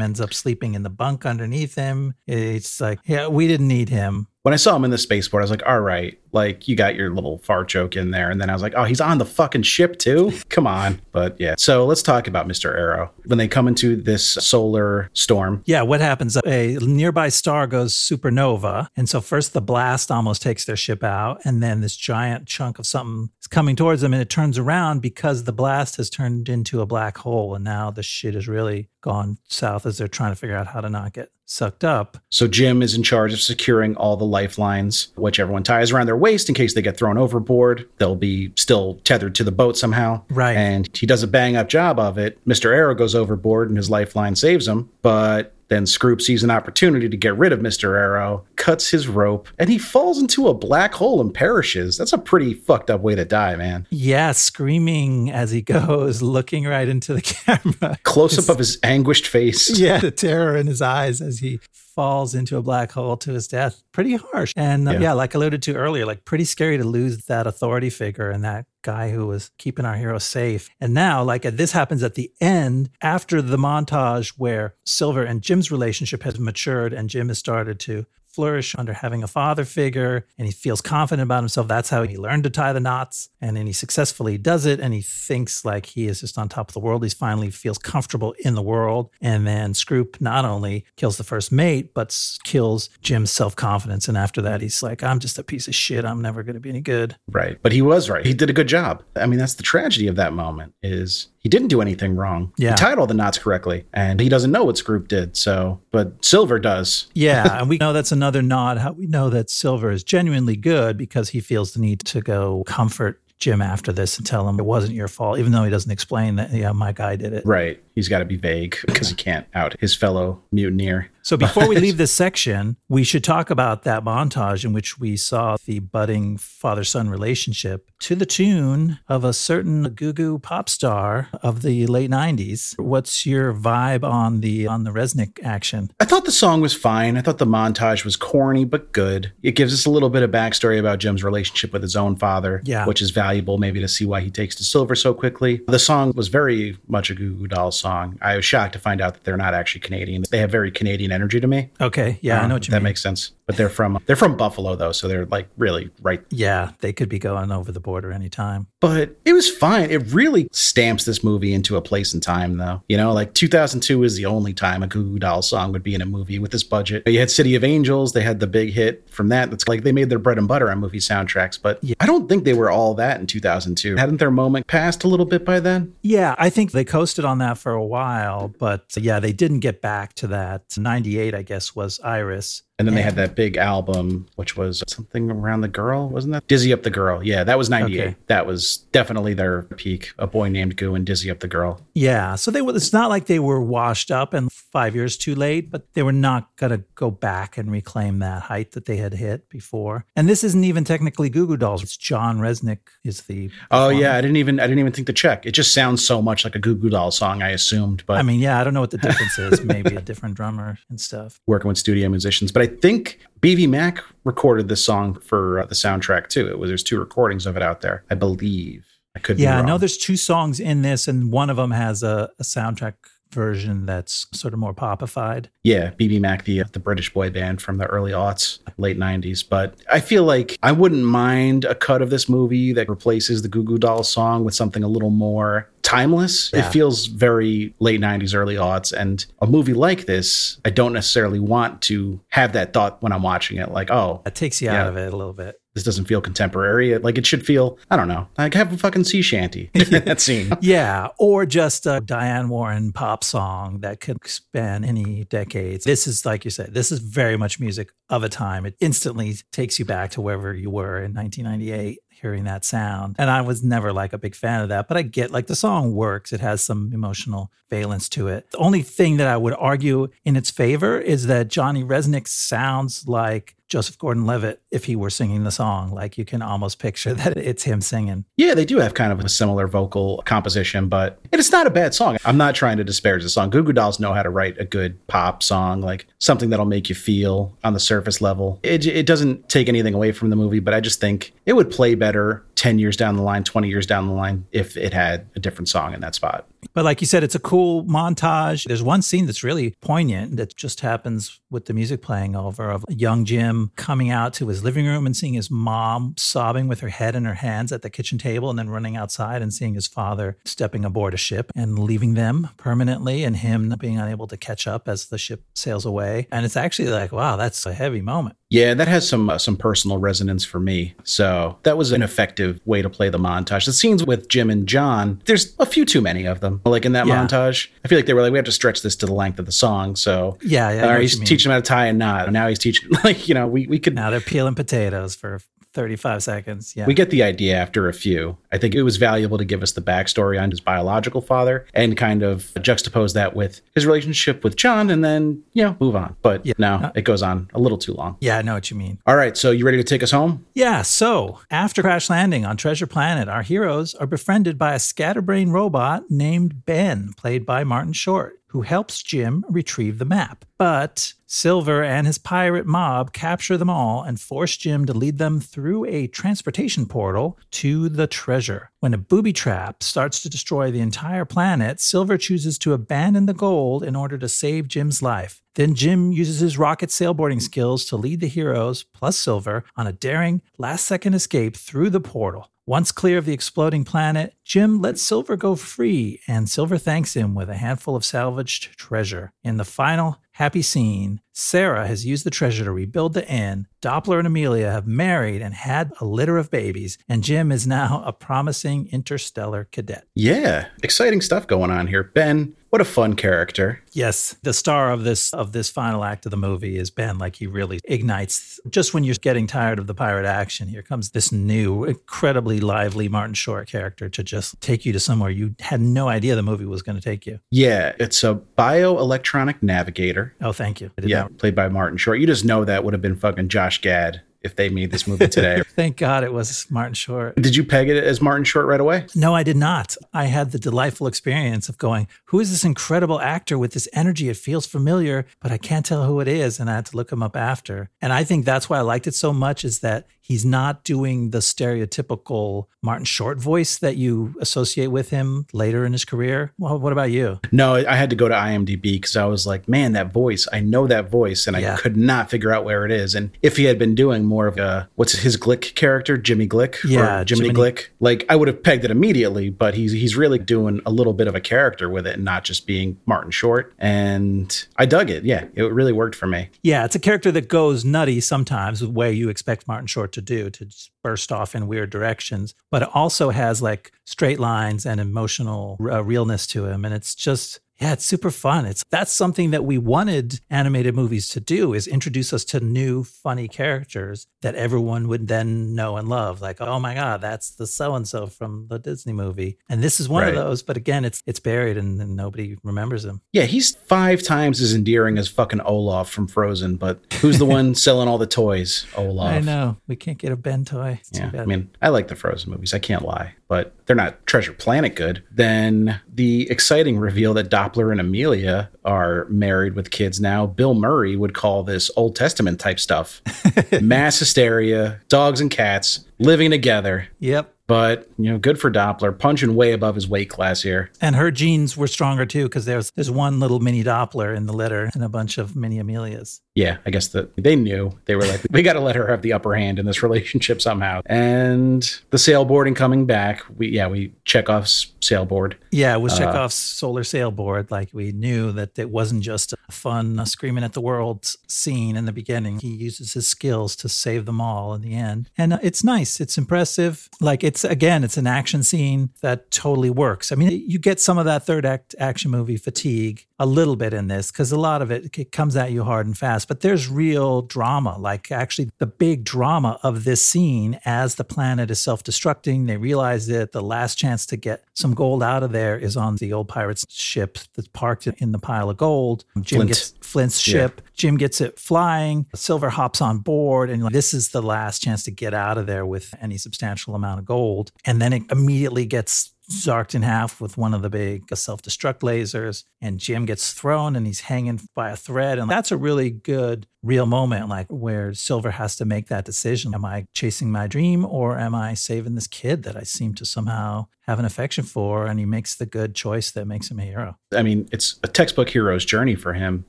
ends up sleeping in the bunk underneath him. It's like, yeah, we didn't need him. When I saw him in the spaceport, I was like, all right, like you got your little fart joke in there. And then I was like, oh, he's on the fucking ship too? Come on. But yeah. So let's talk about Mr. Arrow. When they come into this solar storm, Yeah, what happens? A nearby star goes supernova. And so first the blast almost takes their ship out, and then this giant chunk of something is coming towards them, and it turns around because the blast has turned into a black hole. And now the shit has really gone south as they're trying to figure out how to not get sucked up. So Jim is in charge of securing all the lifelines, which everyone ties around their waist in case they get thrown overboard. They'll be still tethered to the boat somehow. Right. And he does a bang up job of it. Mr. Arrow goes overboard and his lifeline saves him. But then Scroop sees an opportunity to get rid of Mr. Arrow, cuts his rope, and he falls into a black hole and perishes. That's a pretty fucked up way to die, man. Yeah, screaming as he goes, looking right into the camera. Close up of his anguished face. yeah, the terror in his eyes as he falls into a black hole to his death. Pretty harsh. And uh, Yeah. yeah. like alluded to earlier, like pretty scary to lose that authority figure and that guy who was keeping our hero safe. And now, like this happens at the end after the montage where Silver and Jim's relationship has matured and Jim has started to flourish under having a father figure and he feels confident about himself. That's how he learned to tie the knots. And then he successfully does it and he thinks like he is just on top of the world. He finally feels comfortable in the world. And then Scroop not only kills the first mate, but kills Jim's self confidence. And after that, he's like, I'm just a piece of shit. I'm never going to be any good. Right. But he was right. He did a good job. I mean, that's the tragedy of that moment is he didn't do anything wrong. Yeah. He tied all the knots correctly and he doesn't know what Scroop did. So, but Silver does. Yeah. and we know that's another nod how we know that Silver is genuinely good because he feels the need to go comfort Jim after this and tell him it wasn't your fault, even though he doesn't explain that, yeah, my guy did it. Right. He's got to be vague because he can't out his fellow mutineer. So before we leave this section, we should talk about that montage in which we saw the budding father-son relationship to the tune of a certain goo-goo pop star of the late 90s. What's your vibe on the on the Rzeznik action? I thought the song was fine. I thought the montage was corny but good. It gives us a little bit of backstory about Jim's relationship with his own father, Yeah. which is valuable maybe to see why he takes to Silver so quickly. The song was very much a Goo Goo Dolls song. I was shocked to find out that they're not actually Canadian. They have very Canadian energy to me. Okay, yeah, I Um, know what you that mean. makes sense. But they're from they're from Buffalo though, so they're like really right. yeah, they could be going over the border anytime. But it was fine. It really stamps this movie into a place and time though. You know, like 2002 is the only time a Goo Goo Dolls song would be in a movie with this budget. You had City of Angels. They had the big hit from that. That's like they made their bread and butter on movie soundtracks. But Yeah. I don't think they were all that in 2002. Hadn't their moment passed a little bit by then? Yeah, I think they coasted on that for a while, but yeah, they didn't get back to that. 98, I guess, was Iris. And then they had that big album, which was something around the girl, wasn't that? Dizzy Up the Girl. Yeah, that was 98. Okay. That was definitely their peak. A boy named Goo and Dizzy Up the Girl. Yeah, so they were. It's not like they were washed up and five years too late, but they were not gonna go back and reclaim that height that they had hit before. And this isn't even technically Goo Goo Dolls. It's John Rzeznik is the. Oh performer. yeah, I didn't even I didn't even think to check. It just sounds so much like a Goo Goo Doll song. I assumed, but I mean, yeah, I don't know what the difference is. Maybe a different drummer and stuff. working with studio musicians. But I think BBMak recorded this song for uh, the soundtrack too. It was there's two recordings of it out there, I believe. I could Yeah, I know there's two songs in this, and one of them has a, a soundtrack version that's sort of more popified. Yeah, BBMak, the the British boy band from the early aughts, late '90s. But I feel like I wouldn't mind a cut of this movie that replaces the Goo Goo Dolls song with something a little more timeless. Yeah. It feels very late '90s, early aughts, and a movie like this, I don't necessarily want to have that thought when I'm watching it. Like, oh, That takes you out of it a little bit. This doesn't feel contemporary. Like it should feel, I don't know, like have a fucking sea shanty in that scene. Yeah, or just a Diane Warren pop song that could span any decades. This is, like you said, this is very much music of a time. It instantly takes you back to wherever you were in 1998 hearing that sound. And I was never like a big fan of that, but I get like the song works. It has some emotional valence to it. The only thing that I would argue in its favor is that Johnny Rzeznik sounds like Joseph Gordon Levitt if he were singing the song. Like you can almost picture that it's him singing. Yeah, they do have kind of a similar vocal composition, but it's not a bad song. I'm not trying to disparage the song. Goo Goo Dolls know how to write a good pop song, like something that'll make you feel on the surface level. It, it doesn't take anything away from the movie, but I just think it would play better 10 years down the line, 20 years down the line, if it had a different song in that spot. But like you said, it's a cool montage. There's one scene that's really poignant that just happens with the music playing over of young Jim coming out to his living room and seeing his mom sobbing with her head in her hands at the kitchen table and then running outside and seeing his father stepping aboard a ship and leaving them permanently and him being unable to catch up as the ship sails away. And it's actually like, wow, that's a heavy moment. Yeah, that has some uh, some personal resonance for me. So that was an effective way to play the montage. The scenes with Jim and John, there's a few too many of them. Like in that Yeah. montage, I feel like they were like, we have to stretch this to the length of the song. So Yeah, yeah, I know All right, what he's teaching him how to tie a knot. Now he's teaching like you know we we could Now they're peeling potatoes for 35 seconds. Yeah. we get the idea after a few. I think it was valuable to give us the backstory on his biological father and kind of juxtapose that with his relationship with John, and then you know move on. But Yeah. no, uh, it goes on a little too long. yeah, I know what you mean. All right, so you ready to take us home? Yeah, so after crash landing on Treasure Planet, our heroes are befriended by a scatterbrain robot named Ben, played by Martin Short, who helps Jim retrieve the map. But Silver and his pirate mob capture them all and force Jim to lead them through a transportation portal to the treasure. When a booby trap starts to destroy the entire planet, Silver chooses to abandon the gold in order to save Jim's life. Then Jim uses his rocket sailboarding skills to lead the heroes, plus Silver, on a daring last second escape through the portal. Once clear of the exploding planet, Jim lets Silver go free, and Silver thanks him with a handful of salvaged treasure. In the final happy scene, Sarah has used the treasure to rebuild the inn. Doppler and Amelia have married and had a litter of babies, and Jim is now a promising interstellar cadet. Yeah, exciting stuff going on here. Ben, what a fun character. Yes, the star of this of this final act of the movie is Ben. Like he really ignites. Just when you're getting tired of the pirate action, here comes this new, incredibly lively Martin Short character to just take you to somewhere you had no idea the movie was going to take you. Yeah, it's a bioelectronic navigator. Oh, thank you. Yeah, not- played by Martin Short. You just know that would have been fucking Josh Gad if they made this movie today. Thank God it was Martin Short. Did you peg it as Martin Short right away? No, I did not. I had the delightful experience of going, who is this incredible actor with this energy? It feels familiar, but I can't tell who it is. And I had to look him up after. And I think that's why I liked it so much is that he's not doing the stereotypical Martin Short voice that you associate with him later in his career. Well, what about you? No, I had to go to IMDb because I was like, man, that voice, I know that voice, and Yeah. I could not figure out where it is. And if he had been doing more of a, what's his Glick character, Jimmy Glick? Yeah, Jiminy, Jiminy- Glick? Like, I would have pegged it immediately, but he's, he's really doing a little bit of a character with it and not just being Martin Short. And I dug it. Yeah, it really worked for me. Yeah, it's a character that goes nutty sometimes the way you expect Martin Short to do, to just burst off in weird directions, but it also has like straight lines and emotional uh, realness to him. And it's just, yeah, it's super fun. It's that's something that we wanted animated movies to do is introduce us to new funny characters that everyone would then know and love. Like, oh my God, that's the so and so from the Disney movie. And this is one Right. of those, but again, it's it's buried and, and nobody remembers him. Yeah, he's five times as endearing as fucking Olaf from Frozen, but who's the one selling all the toys? Olaf. I know. We can't get a Ben toy. It's Yeah. I mean, I like the Frozen movies. I can't lie, but they're not Treasure Planet good. Then the exciting reveal that Doppler and Amelia are married with kids now. Bill Murray would call this Old Testament type stuff. Mass hysteria, dogs and cats living together. Yep. But, you know, good for Doppler, punching way above his weight class here. And her genes were stronger too, because there's there's one little mini Doppler in the litter and a bunch of mini Amelias. Yeah, I guess that they knew. They were like, we got to let her have the upper hand in this relationship somehow. And the sailboarding coming back. We yeah, we check off sailboard. Yeah, it was Chekhov's solar sailboard. Like we knew that it wasn't just a fun uh, screaming at the world scene in the beginning. He uses his skills to save them all in the end. And uh, it's nice. It's impressive. Like it's, again, it's an action scene that totally works. I mean, you get some of that third act action movie fatigue a little bit in this because a lot of it, it comes at you hard and fast, but there's real drama. Like actually the big drama of this scene as the planet is self-destructing, they realize that the last chance to get some gold out of there is on the old pirate's ship that's parked in the pile of gold. Jim Flint. gets Flint's Yeah. ship. Jim gets it flying. Silver hops on board, and like, this is the last chance to get out of there with any substantial amount of gold. And then it immediately gets zarked in half with one of the big uh, self destruct lasers. And Jim gets thrown and he's hanging by a thread. And that's a really good real moment, like where Silver has to make that decision. Am I chasing my dream or am I saving this kid that I seem to somehow have an affection for? And he makes the good choice that makes him a hero. I mean, it's a textbook hero's journey for him,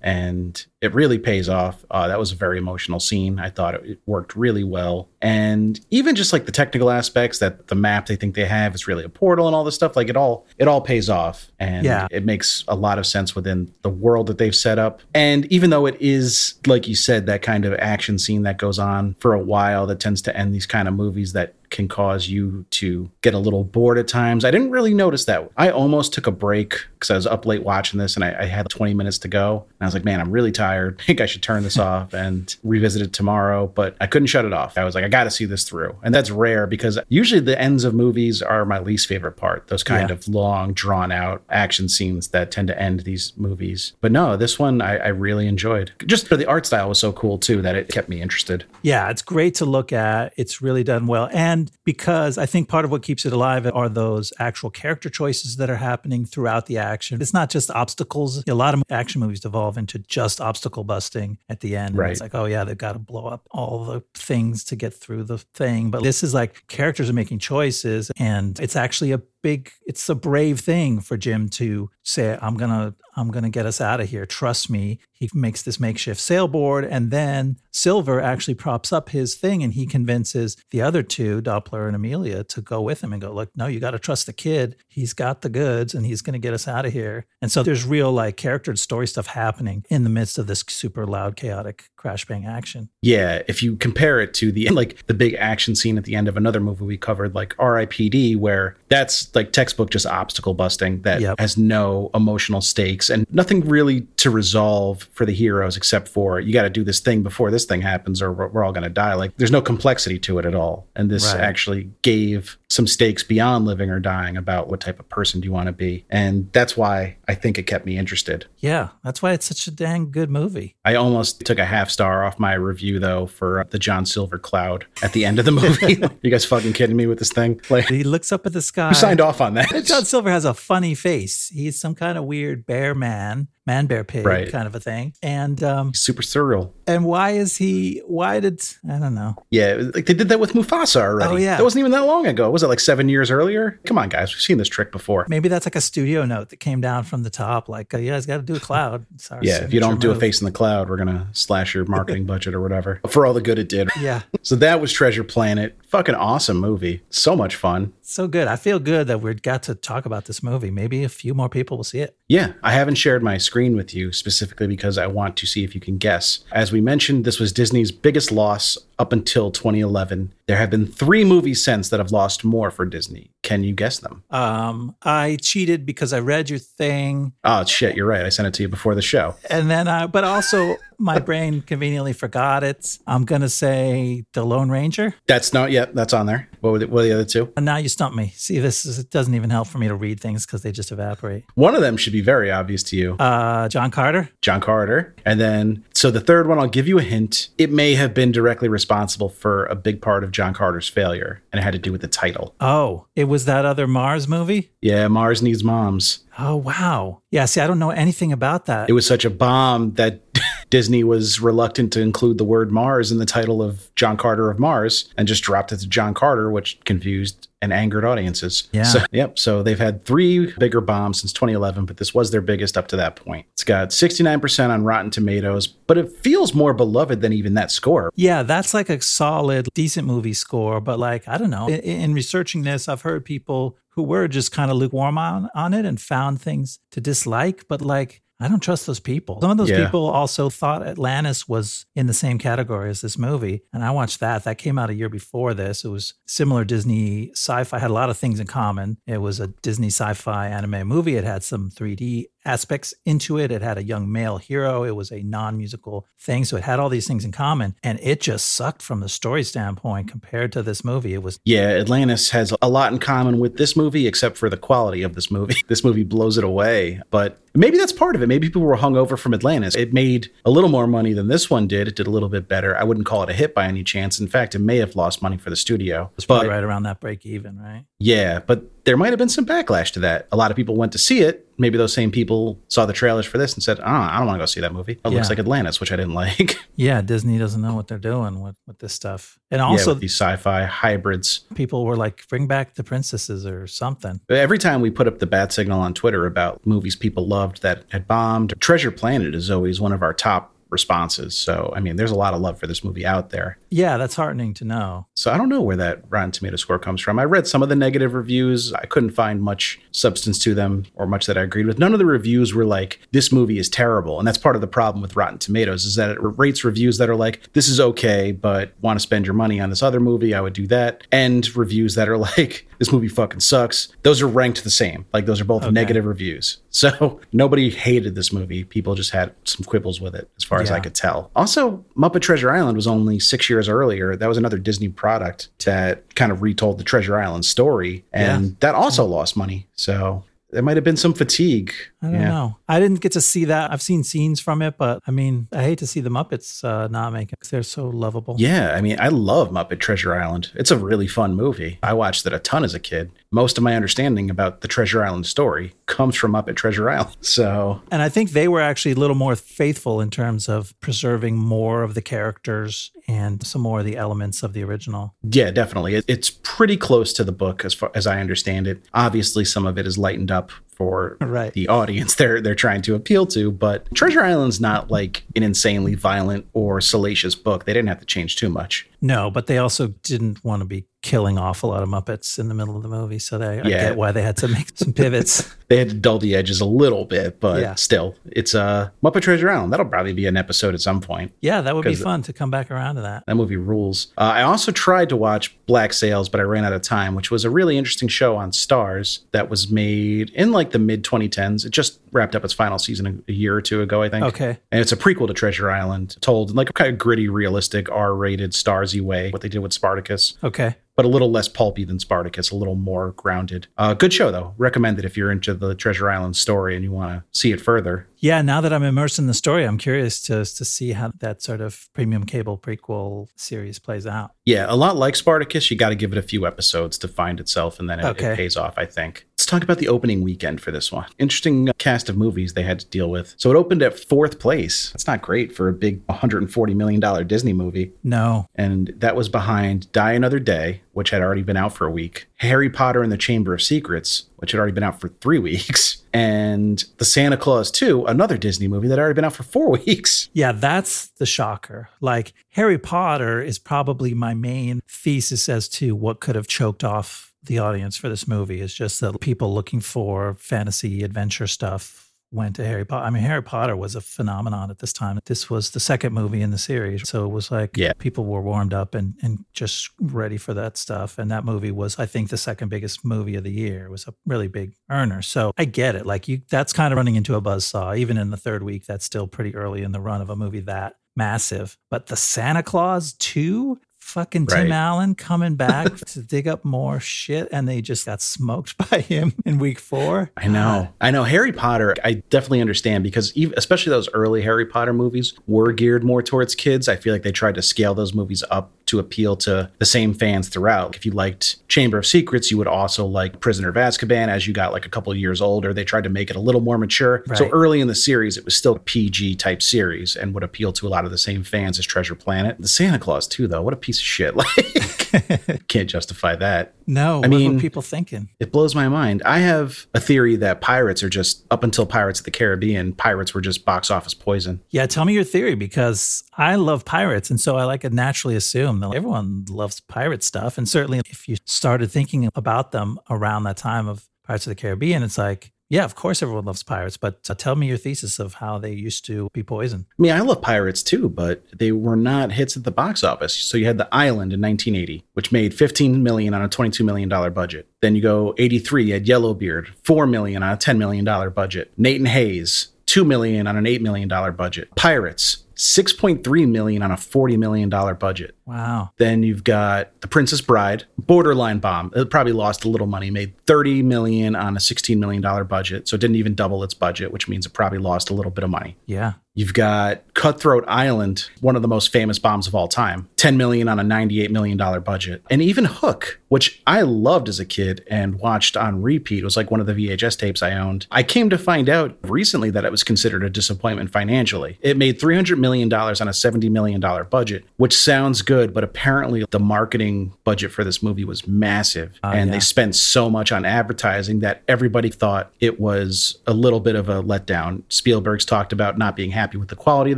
and it really pays off. Uh, that was a very emotional scene. I thought it, it worked really well. And even just like the technical aspects that the map they think they have is really a portal and all this stuff, like it all it all pays off. And Yeah. it makes a lot of sense within the world that they've set up. And even though it is, like you said, that kind of action scene that goes on for a while that tends to end these kind of movies that can cause you to get a little bored at times. I didn't really notice that. I almost took a break because I was up late watching this and I, I had 20 minutes to go. And I was like, man, I'm really tired. I think I should turn this off and revisit it tomorrow. But I couldn't shut it off. I was like, I got to see this through. And that's rare because usually the ends of movies are my least favorite part. Those kind Yeah. of long, drawn out action scenes that tend to end these movies. But no, this one I, I really enjoyed. Just the art style was so cool too that it kept me interested. Yeah, it's great to look at. It's really done well. And because I think part of what keeps it alive are those actual character choices that are happening throughout the action. It's not just obstacles. A lot of action movies devolve into just obstacle busting at the end. Right. It's like, oh, yeah, they've got to blow up all the things to get through the thing. But this is like characters are making choices. And it's actually a big, it's a brave thing for Jim to say, I'm going to, I'm going to get us out of here. Trust me. He makes this makeshift sailboard. And then Silver actually props up his thing and he convinces the other two, Doppler and Amelia, to go with him and go, look, no, you got to trust the kid. He's got the goods and he's going to get us out of here. And so there's real like character and story stuff happening in the midst of this super loud, chaotic crash bang action. Yeah, if you compare it to the like the big action scene at the end of another movie we covered, like R.I.P.D., where that's like textbook just obstacle busting that Yep. has no emotional stakes and nothing really to resolve for the heroes except for you got to do this thing before this thing happens or we're, we're all going to die. Like there's no complexity to it at all, and this Right. actually gave some stakes beyond living or dying about what type of person do you want to be, and that's why I think it kept me interested. Yeah, that's why it's such a dang good movie. I almost took a half star off my review though for uh, the John Silver cloud at the end of the movie. you guys fucking kidding me with this thing? Like He looks up at the sky. who signed off on that? John Silver has a funny face. He's some kind of weird bear man, man bear pig Right. kind of a thing. And um Super surreal. and why is he why did I don't know. Yeah, like they did that with Mufasa already. Oh, yeah. that wasn't even that long ago. Was it like seven years earlier? Come on, guys, we've seen this trick before. Maybe that's like a studio note that came down from the top like uh, you guys got to do a cloud. Yeah, if you don't signature do a face in the cloud, we're gonna slash your marketing budget or whatever. For all the good it did. Yeah. So that was Treasure Planet. Fucking awesome movie. So much fun. So good. I feel good that we got to talk about this movie. Maybe a few more people will see it. Yeah, I haven't shared my screen with you specifically because I want to see if you can guess. As we mentioned, this was Disney's biggest loss up until 2011. There have been three movies since that have lost more for Disney. Can you guess them? Um, I cheated because I read your thing, Oh, shit, you're right. I sent it to you before the show. and then I, but also my brain conveniently forgot it. I'm gonna say the Lone Ranger. That's not yet. That's on there. What were the, what are the other two? And now you stump me. See, this is, it doesn't even help for me to read things because they just evaporate. One of them should be very obvious to you. Uh, John Carter. John Carter. And then, so the third one, I'll give you a hint. It may have been directly responsible for a big part of John Carter's failure, and it had to do with the title. Oh, it was that other Mars movie. Yeah, Mars Needs Moms. Oh wow. Yeah. See, I don't know anything about that. It was such a bomb that Disney was reluctant to include the word Mars in the title of John Carter of Mars and just dropped it to John Carter, which confused and angered audiences. Yeah. So, yep. So they've had three bigger bombs since 2011, but this was their biggest up to that point. It's got 69% on Rotten Tomatoes, but it feels more beloved than even that score. Yeah, that's like a solid, decent movie score. But like, I don't know. In, in researching this, I've heard people who were just kind of lukewarm on, on it and found things to dislike. But like, I don't trust those people. Some of those Yeah. people also thought Atlantis was in the same category as this movie. And I watched that. That came out a year before this. It was similar Disney sci fi, had a lot of things in common. It was a Disney sci fi anime movie. It had some 3D aspects into it. It had a young male hero. It was a non musical thing. So it had all these things in common. And it just sucked from the story standpoint compared to this movie. It was Yeah, Atlantis has a lot in common with this movie, except for the quality of this movie. This movie blows it away, but maybe that's part of it. Maybe people were hung over from Atlantis. It made a little more money than this one did. It did a little bit better. I wouldn't call it a hit by any chance. In fact, it may have lost money for the studio. was probably But right around that break even, right? yeah, but there might have been some backlash to that. A lot of people went to see it. Maybe those same people saw the trailers for this and said, "Ah, I don't want to go see that movie. It looks like Atlantis," which I didn't like. Yeah, Disney doesn't know what they're doing with, with this stuff. And also, with these sci-fi hybrids. people were like, bring back the princesses or something. Every time we put up the bat signal on Twitter about movies people loved that had bombed, Treasure Planet is always one of our top responses. So, I mean, there's a lot of love for this movie out there. Yeah, that's heartening to know. So, I don't know where that Rotten Tomato score comes from. I read some of the negative reviews. I couldn't find much substance to them or much that I agreed with. None of the reviews were like, this movie is terrible. And that's part of the problem with Rotten Tomatoes is that it rates reviews that are like, this is okay, but want to spend your money on this other movie, I would do that. And reviews that are like, this movie fucking sucks. Those are ranked the same. Like, those are both Okay. negative reviews. So, nobody hated this movie. People just had some quibbles with it, as far as I could tell. Also, Muppet Treasure Island was only six years earlier. That was another Disney product that kind of retold the Treasure Island story, and Yeah. that also lost money. So there might have been some fatigue. I don't know. I didn't get to see that. I've seen scenes from it, but I mean, I hate to see the Muppets uh, not make it 'cause they're so lovable. Yeah, I mean, I love Muppet Treasure Island. It's a really fun movie. I watched it a ton as a kid. Most of my understanding about the Treasure Island story comes from Muppet Treasure Island. So, And I think they were actually a little more faithful in terms of preserving more of the characters and some more of the elements of the original. yeah, definitely. It's pretty close to the book as far as I understand it. Obviously, some of it is lightened up for Right. the audience they're they're trying to appeal to, but Treasure Island's not like an insanely violent or salacious book. They didn't have to change too much. No, but they also didn't want to be killing off a lot of Muppets in the middle of the movie. So they, I get why they had to make some pivots. They had to dull the edges a little bit, but Yeah. still, it's uh, Muppet Treasure Island. That'll probably be an episode at some point. Yeah, that would be fun to come back around to that. That movie rules. Uh, I also tried to watch Black Sails, but I ran out of time, which was a really interesting show on Starz that was made in like the mid 2010s. It just wrapped up its final season a, a year or two ago, I think. Okay. And it's a prequel to Treasure Island, told in like a kind of gritty, realistic, R-rated, Starzy way. What they did with Spartacus, Okay. but a little less pulpy than Spartacus, a little more grounded. Uh, good show though. Recommend it if you're into the Treasure Island story and you want to see it further. Yeah, now that I'm immersed in the story, I'm curious to to see how that sort of premium cable prequel series plays out. Yeah, a lot like Spartacus, you got to give it a few episodes to find itself, and then it, Okay. it pays off, I think. Let's talk about the opening weekend for this one. Interesting uh, cast of movies they had to deal with. So it opened at fourth place. That's not great for a big $140 million Disney movie. No. And that was behind Die Another Day, which had already been out for a week, Harry Potter and the Chamber of Secrets, which had already been out for three weeks, and The Santa Claus 2, another Disney movie that had already been out for four weeks. Yeah, that's the shocker. Like Harry Potter is probably my main thesis as to what could have choked off the audience for this movie is just that people looking for fantasy adventure stuff went to Harry Potter. I mean, Harry Potter was a phenomenon at this time. This was the second movie in the series. So it was like Yeah. people were warmed up and, and just ready for that stuff. And that movie was, I think, the second biggest movie of the year. It was a really big earner. So I get it. Like you that's kind of running into a buzzsaw. Even in the third week, that's still pretty early in the run of a movie that massive. But the Santa Claus 2 fucking Tim Right. Allen coming back to dig up more shit and they just got smoked by him in week four. I know. I know. Harry Potter, I definitely understand because even, especially those early Harry Potter movies were geared more towards kids. I feel like they tried to scale those movies up to appeal to the same fans throughout. If you liked Chamber of Secrets, you would also like Prisoner of Azkaban. As you got like a couple of years older, they tried to make it a little more mature. So early in the series, it was still a PG type series and would appeal to a lot of the same fans as Treasure Planet. The Santa Claus, too, though, what a piece of shit. Like, Can't justify that. no, what mean- were people thinking? It blows my mind. I have a theory that pirates are just, up until Pirates of the Caribbean, pirates were just box office poison. Yeah, tell me your theory because I love pirates. And so I like to naturally assume that everyone loves pirate stuff. And certainly if you started thinking about them around that time of Pirates of the Caribbean, it's like, yeah, of course everyone loves pirates. But uh, tell me your thesis of how they used to be poison. I mean, I love pirates too, but they were not hits at the box office. So you had The Island in 1980, which made 15 million on a 22 million dollar budget. Then you go 83, you had Yellowbeard, 4 million on a 10 million dollar budget. Nate and Hayes, 2 million on an 8 million dollar budget. Pirates, 6.3 million on a 40 million dollar budget. Wow. Then you've got The Princess Bride, borderline bomb. It probably lost a little money, made 30 million on a 16 million dollar budget, so it didn't even double its budget, which means it probably lost a little bit of money. Yeah. You've got Cutthroat Island, one of the most famous bombs of all time, 10 million on a 98 million dollar budget. And even Hook, which I loved as a kid and watched on repeat, it was like one of the VHS tapes I owned. I came to find out recently that it was considered a disappointment financially. It made 300 million dollars on a 70 million dollar budget, which sounds good, but apparently the marketing budget for this movie was massive Oh, and yeah. they spent so much on advertising that everybody thought it was a little bit of a letdown. Spielberg's talked about not being happy with the quality of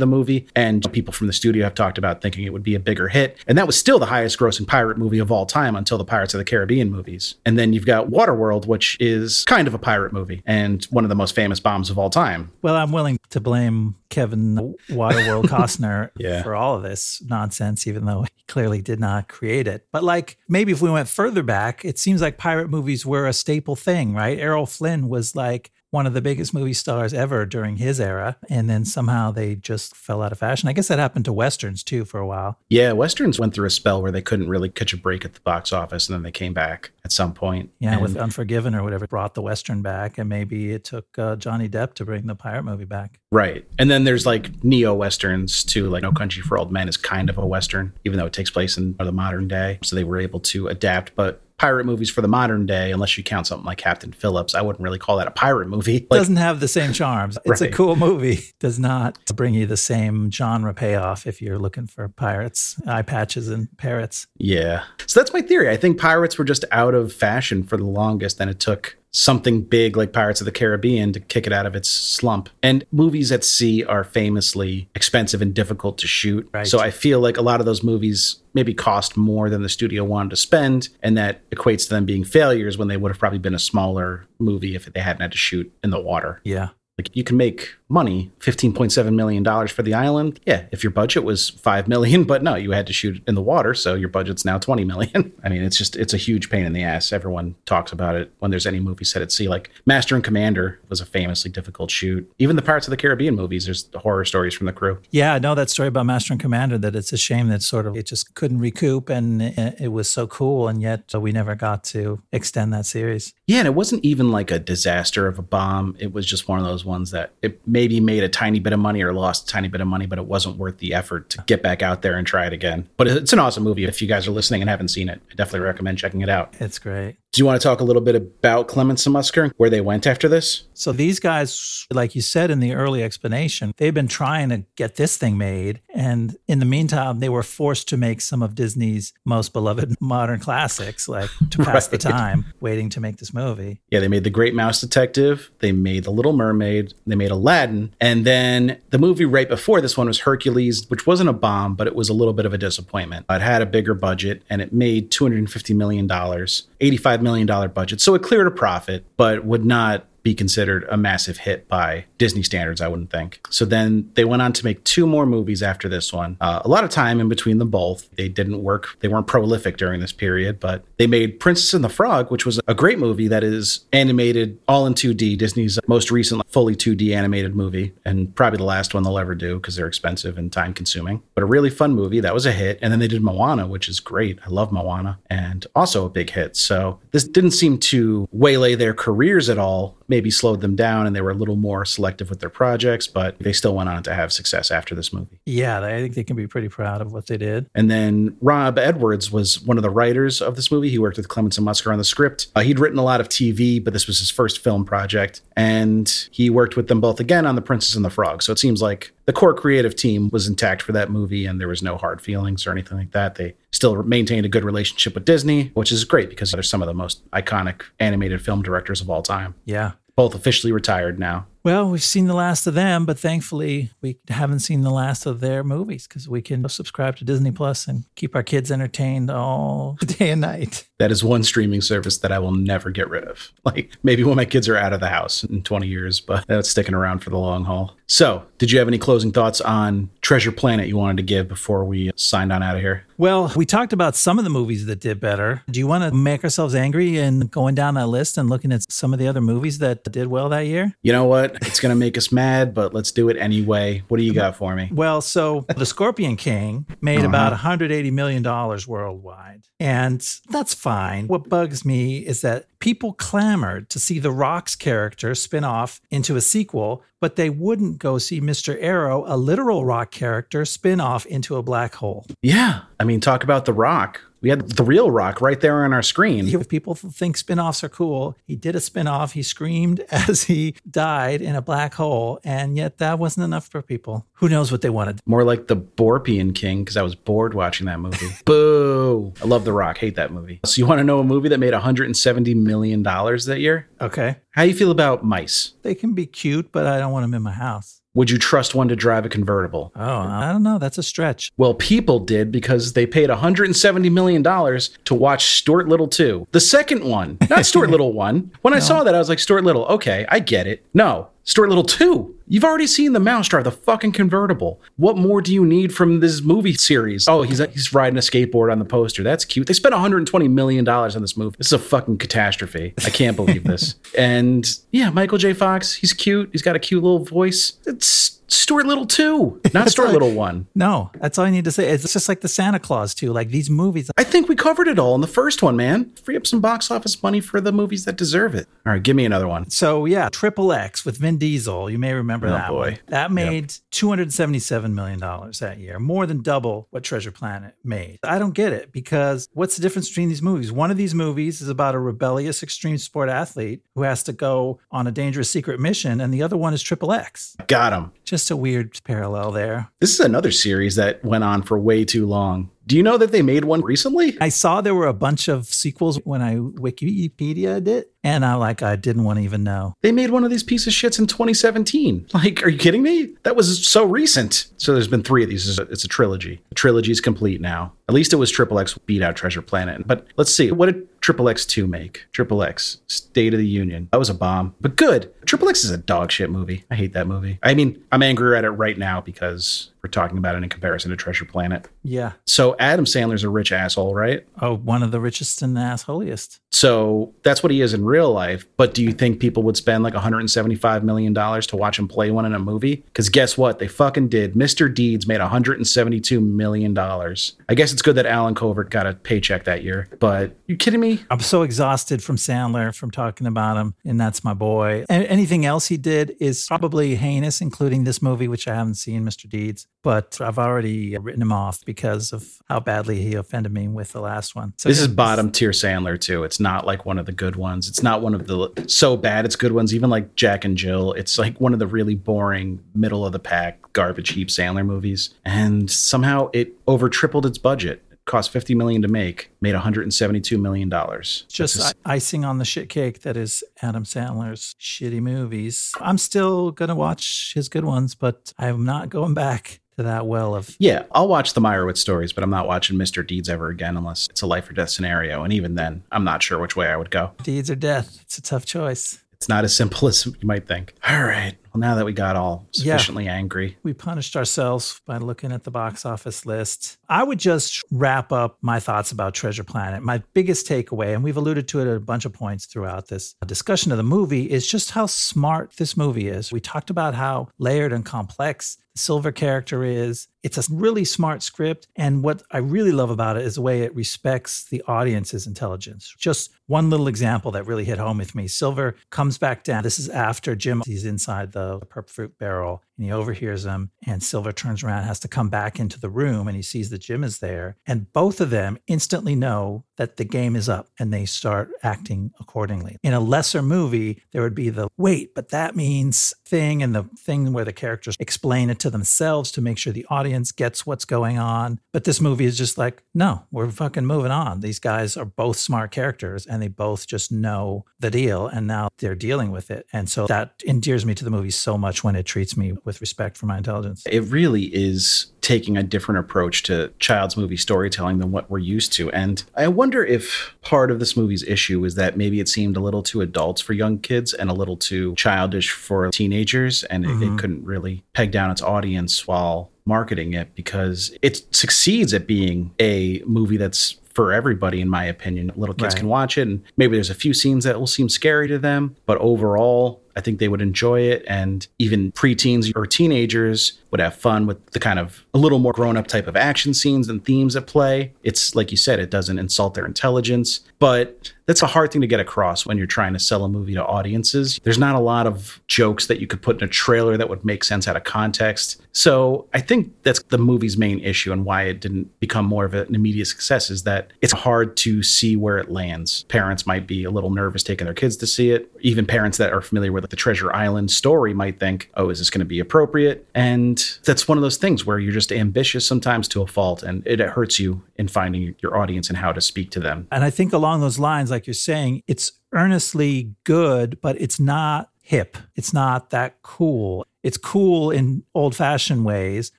the movie, and people from the studio have talked about thinking it would be a bigger hit. And that was still the highest grossing pirate movie of all time until the Pirates of the Caribbean movies. And then you've got Waterworld, which is kind of a pirate movie and one of the most famous bombs of all time. Well, I'm willing to blame Kevin Waterworld Costner Yeah. for all of this nonsense, even though he clearly did not create it. But like maybe if we went further back, it seems like pirate movies were a staple thing, right? Errol Flynn was like one of the biggest movie stars ever during his era. And then somehow they just fell out of fashion. I guess that happened to Westerns too for a while. Yeah, Westerns went through a spell where they couldn't really catch a break at the box office, and then they came back at some point. Yeah, And- with Unforgiven or whatever brought the Western back. And maybe it took uh, Johnny Depp to bring the pirate movie back. Right. And then there's like neo westerns too, like No Country for Old Men is kind of a western, even though it takes place in the modern day. So they were able to adapt. But pirate movies for the modern day, unless you count something like Captain Phillips, I wouldn't really call that a pirate movie. Like, doesn't have the same charms. It's a cool movie. Does not bring you the same genre payoff if you're looking for pirates, eye patches, and parrots. yeah. So that's my theory. I think pirates were just out of fashion for the longest, and it took something big like Pirates of the Caribbean to kick it out of its slump. And movies at sea are famously expensive and difficult to shoot. Right. So I feel like a lot of those movies maybe cost more than the studio wanted to spend, and that equates to them being failures when they would have probably been a smaller movie if they hadn't had to shoot in the water. Yeah. Like you can make money, fifteen point seven million dollars for the island. Yeah, if your budget was five million, but no, you had to shoot in the water, so your budget's now twenty million. I mean, it's just it's a huge pain in the ass. Everyone talks about it when there's any movie set at sea. Like Master and Commander was a famously difficult shoot. Even the Pirates of the Caribbean movies, there's horror stories from the crew. Yeah, I know that story about Master and Commander that it's a shame that sort of it just couldn't recoup and it, it was so cool and yet we never got to extend that series. Yeah, and it wasn't even like a disaster of a bomb. It was just one of those ones that it maybe made a tiny bit of money or lost a tiny bit of money, but it wasn't worth the effort to get back out there and try it again. But it's an awesome movie. If you guys are listening and haven't seen it, I definitely recommend checking it out. It's great. Do you want to talk a little bit about Clements and Musker, where they went after this? So these guys, like you said in the early explanation, they've been trying to get this thing made. And in the meantime, they were forced to make some of Disney's most beloved modern classics, like to pass the time, waiting to make this movie. Yeah, they made The Great Mouse Detective, they made The Little Mermaid, they made Aladdin, and then the movie right before this one was Hercules, which wasn't a bomb, but it was a little bit of a disappointment. It had a bigger budget and it made $250 million, $85 million budget. So it cleared a profit, but would not be considered a massive hit by Disney standards, I wouldn't think. So then they went on to make two more movies after this one. Uh, a lot of time in between them both. They didn't work, they weren't prolific during this period, but they made Princess and the Frog, which was a great movie that is animated all in 2D, Disney's most recent fully 2D animated movie, and probably the last one they'll ever do because they're expensive and time consuming. But a really fun movie. That was a hit. And then they did Moana, which is great. I love Moana, and also a big hit. So this didn't seem to waylay their careers at all maybe slowed them down and they were a little more selective with their projects, but they still went on to have success after this movie. Yeah, I think they can be pretty proud of what they did. And then Rob Edwards was one of the writers of this movie. He worked with Clements and Musker on the script. Uh, he'd written a lot of TV, but this was his first film project. And he worked with them both again on The Princess and the Frog. So it seems like the core creative team was intact for that movie and there was no hard feelings or anything like that. They still maintained a good relationship with Disney, which is great because they're some of the most iconic animated film directors of all time. Yeah. Both officially retired now. Well, we've seen the last of them, but thankfully we haven't seen the last of their movies because we can subscribe to Disney Plus and keep our kids entertained all day and night. That is one streaming service that I will never get rid of. Like maybe when my kids are out of the house in 20 years, but that's sticking around for the long haul. So, did you have any closing thoughts on Treasure Planet you wanted to give before we signed on out of here? Well, we talked about some of the movies that did better. Do you want to make ourselves angry and going down that list and looking at some of the other movies that did well that year? You know what? It's going to make us mad, but let's do it anyway. What do you got for me? Well, so The Scorpion King made uh-huh. about $180 million worldwide. And that's fine. What bugs me is that people clamored to see The Rock's character spin off into a sequel, but they wouldn't go see Mr. Arrow, a literal rock character, spin off into a black hole. Yeah. I mean, talk about The Rock. We had the real Rock right there on our screen. If people think spin offs are cool, he did a spin off. He screamed as he died in a black hole, and yet that wasn't enough for people. Who knows what they wanted? More like the Borpian King because I was bored watching that movie. Boo! I love The Rock. Hate that movie. So you want to know a movie that made 170 million dollars that year? Okay. How do you feel about mice? They can be cute, but I don't want them in my house. Would you trust one to drive a convertible? Oh, I don't know. That's a stretch. Well, people did because they paid 170 million dollars to watch Stuart Little 2. The second one, not Stuart Little 1. When I saw that, I was like, Stuart Little, okay, I get it. No, Stuart Little 2. You've already seen the mouse drive the fucking convertible. What more do you need from this movie series? Oh, he's he's riding a skateboard on the poster. That's cute. They spent 120 million dollars on this movie. This is a fucking catastrophe. I can't believe this. and yeah, Michael J. Fox, he's cute. He's got a cute little voice. It's Stuart Little 2, not Stuart Little 1. No, that's all I need to say. It's just like the Santa Claus, too. Like these movies. I think we covered it all in the first one, man. Free up some box office money for the movies that deserve it. All right, give me another one. So, yeah, Triple X with Vin Diesel. You may remember Oh, that boy. one. That made $277 million that year, more than double what Treasure Planet made. I don't get it because what's the difference between these movies? One of these movies is about a rebellious extreme sport athlete who has to go on a dangerous secret mission, and the other one is Triple X. Got him. Just a weird parallel there. This is another series that went on for way too long. Do you know that they made one recently? I saw there were a bunch of sequels when I Wikipedia it, and I like I didn't want to even know. They made one of these piece of shits in 2017. Like, are you kidding me? That was so recent. So there's been three of these. It's a, it's a trilogy. The trilogy is complete now. At least it was Triple X beat out Treasure Planet. But let's see. What did Triple X 2 make? Triple X State of the Union. That was a bomb, but good. Triple X is a dog shit movie. I hate that movie. I mean, I'm angrier at it right now because we're talking about it in comparison to Treasure Planet. Yeah. So Adam Sandler's a rich asshole, right? Oh, one of the richest and assholiest. So that's what he is in real life. But do you think people would spend like $175 million to watch him play one in a movie? Because guess what? They fucking did. Mr. Deeds made $172 million. I guess it's good that Allen Covert got a paycheck that year. But you kidding me? I'm so exhausted from Sandler from talking about him, and that's my boy. And anything else he did is probably heinous, including this movie, which I haven't seen, Mr. Deeds. But I've already written him off because of how badly he offended me with the last one. So This is bottom tier Sandler too. It's not like one of the good ones. It's not one of the so bad it's good ones. Even like Jack and Jill, it's like one of the really boring middle of the pack garbage heap Sandler movies. And somehow it over tripled its budget. Cost 50 million to make, made 172 million dollars. just i- icing on the shit cake that is Adam Sandler's shitty movies. I'm still going to watch his good ones, but I'm not going back to that well of yeah, I'll watch the Meyerowitz stories, but I'm not watching Mr. Deeds ever again unless it's a life or death scenario. And even then, I'm not sure which way I would go. deeds or death. It's a tough choice. It's not as simple as you might think. All right. Well, now that we got all Yeah. sufficiently angry, we punished ourselves by looking at the box office list. I would just wrap up my thoughts about Treasure Planet. My biggest takeaway, and we've alluded to it at a bunch of points throughout this discussion of the movie, is just how smart this movie is. We talked about how layered and complex the Silver character is. It's a really smart script. And what I really love about it is the way it respects the audience's intelligence. Just one little example that really hit home with me Silver comes back down. This is after Jim, he's inside the purple fruit barrel and he overhears him. And Silver turns around, has to come back into the room and he sees that Jim is there. And both of them instantly know that the game is up and they start acting accordingly. In a lesser movie, there would be the wait, but that means thing and the thing where the characters explain it to themselves to make sure the audience gets what's going on. But this movie is just like, no, we're fucking moving on. These guys are both smart characters and they both just know the deal and now they're dealing with it. And so that endears me to the movie so much when it treats me with respect for my intelligence. It really is taking a different approach to child's movie storytelling than what we're used to. And I wonder if part of this movie's issue is that maybe it seemed a little too adults for young kids and a little too childish for teenagers. And it, it mm-hmm. couldn't really peg down its audience while marketing it because it succeeds at being a movie that's for everybody, in my opinion. Little kids Right. can watch it, and maybe there's a few scenes that will seem scary to them, but overall, I think they would enjoy it. And even preteens or teenagers would have fun with the kind of a little more grown up type of action scenes and themes at play. It's like you said, it doesn't insult their intelligence, but that's a hard thing to get across when you're trying to sell a movie to audiences. There's not a lot of jokes that you could put in a trailer that would make sense out of context. So I think that's the movie's main issue and why it didn't become more of an immediate success is that it's hard to see where it lands. Parents might be a little nervous taking their kids to see it. Even parents that are familiar with the Treasure Island story might think, oh, is this going to be appropriate? And that's one of those things where you're just ambitious sometimes to a fault and it hurts you in finding your audience and how to speak to them. And I think along those lines, like you're saying, it's earnestly good, but it's not hip. It's not that cool. It's cool in old fashioned ways,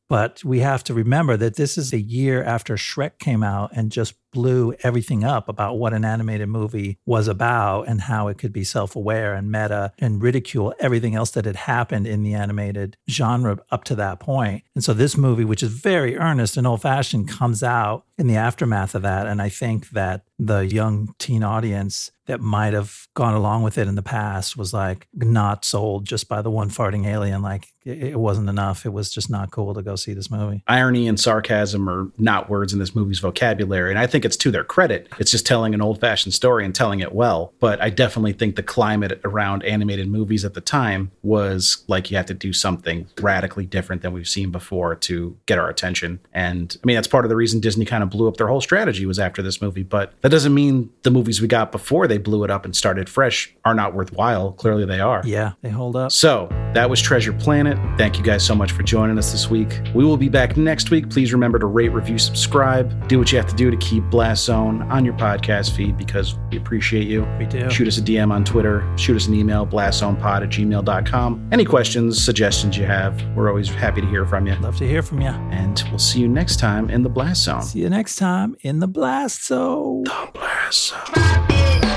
but we have to remember that this is a year after Shrek came out and just blew everything up about what an animated movie was about and how it could be self aware and meta and ridicule everything else that had happened in the animated genre up to that point. And so this movie, which is very earnest and old fashioned, comes out in the aftermath of that. And I think that the young teen audience that might have gone along with it in the past was like not sold just by the one farting alien. Like it wasn't enough. It was just not cool to go see this movie. irony and sarcasm are not words in this movie's vocabulary. And I think it's to their credit. It's just telling an old fashioned story and telling it well. But I definitely think the climate around animated movies at the time was like you have to do something radically different than we've seen before to get our attention. And I mean, that's part of the reason Disney kind of blew up their whole strategy was after this movie. But that doesn't mean the movies we got before they blew it up and started fresh are not worthwhile. Clearly they are. Yeah, they hold up. So that was Treasure Planet. Thank you guys so much for joining us this week. We will be back next week. Please remember to rate, review, subscribe. Do what you have to do to keep Blast Zone on your podcast feed because we appreciate you. We do. Shoot us a DM on Twitter. Shoot us an email, blastzonepod at gmail.com. Any questions, suggestions you have, we're always happy to hear from you. Love to hear from you. And we'll see you next time in the Blast Zone. See you next time in the blast zone. Blast Zone.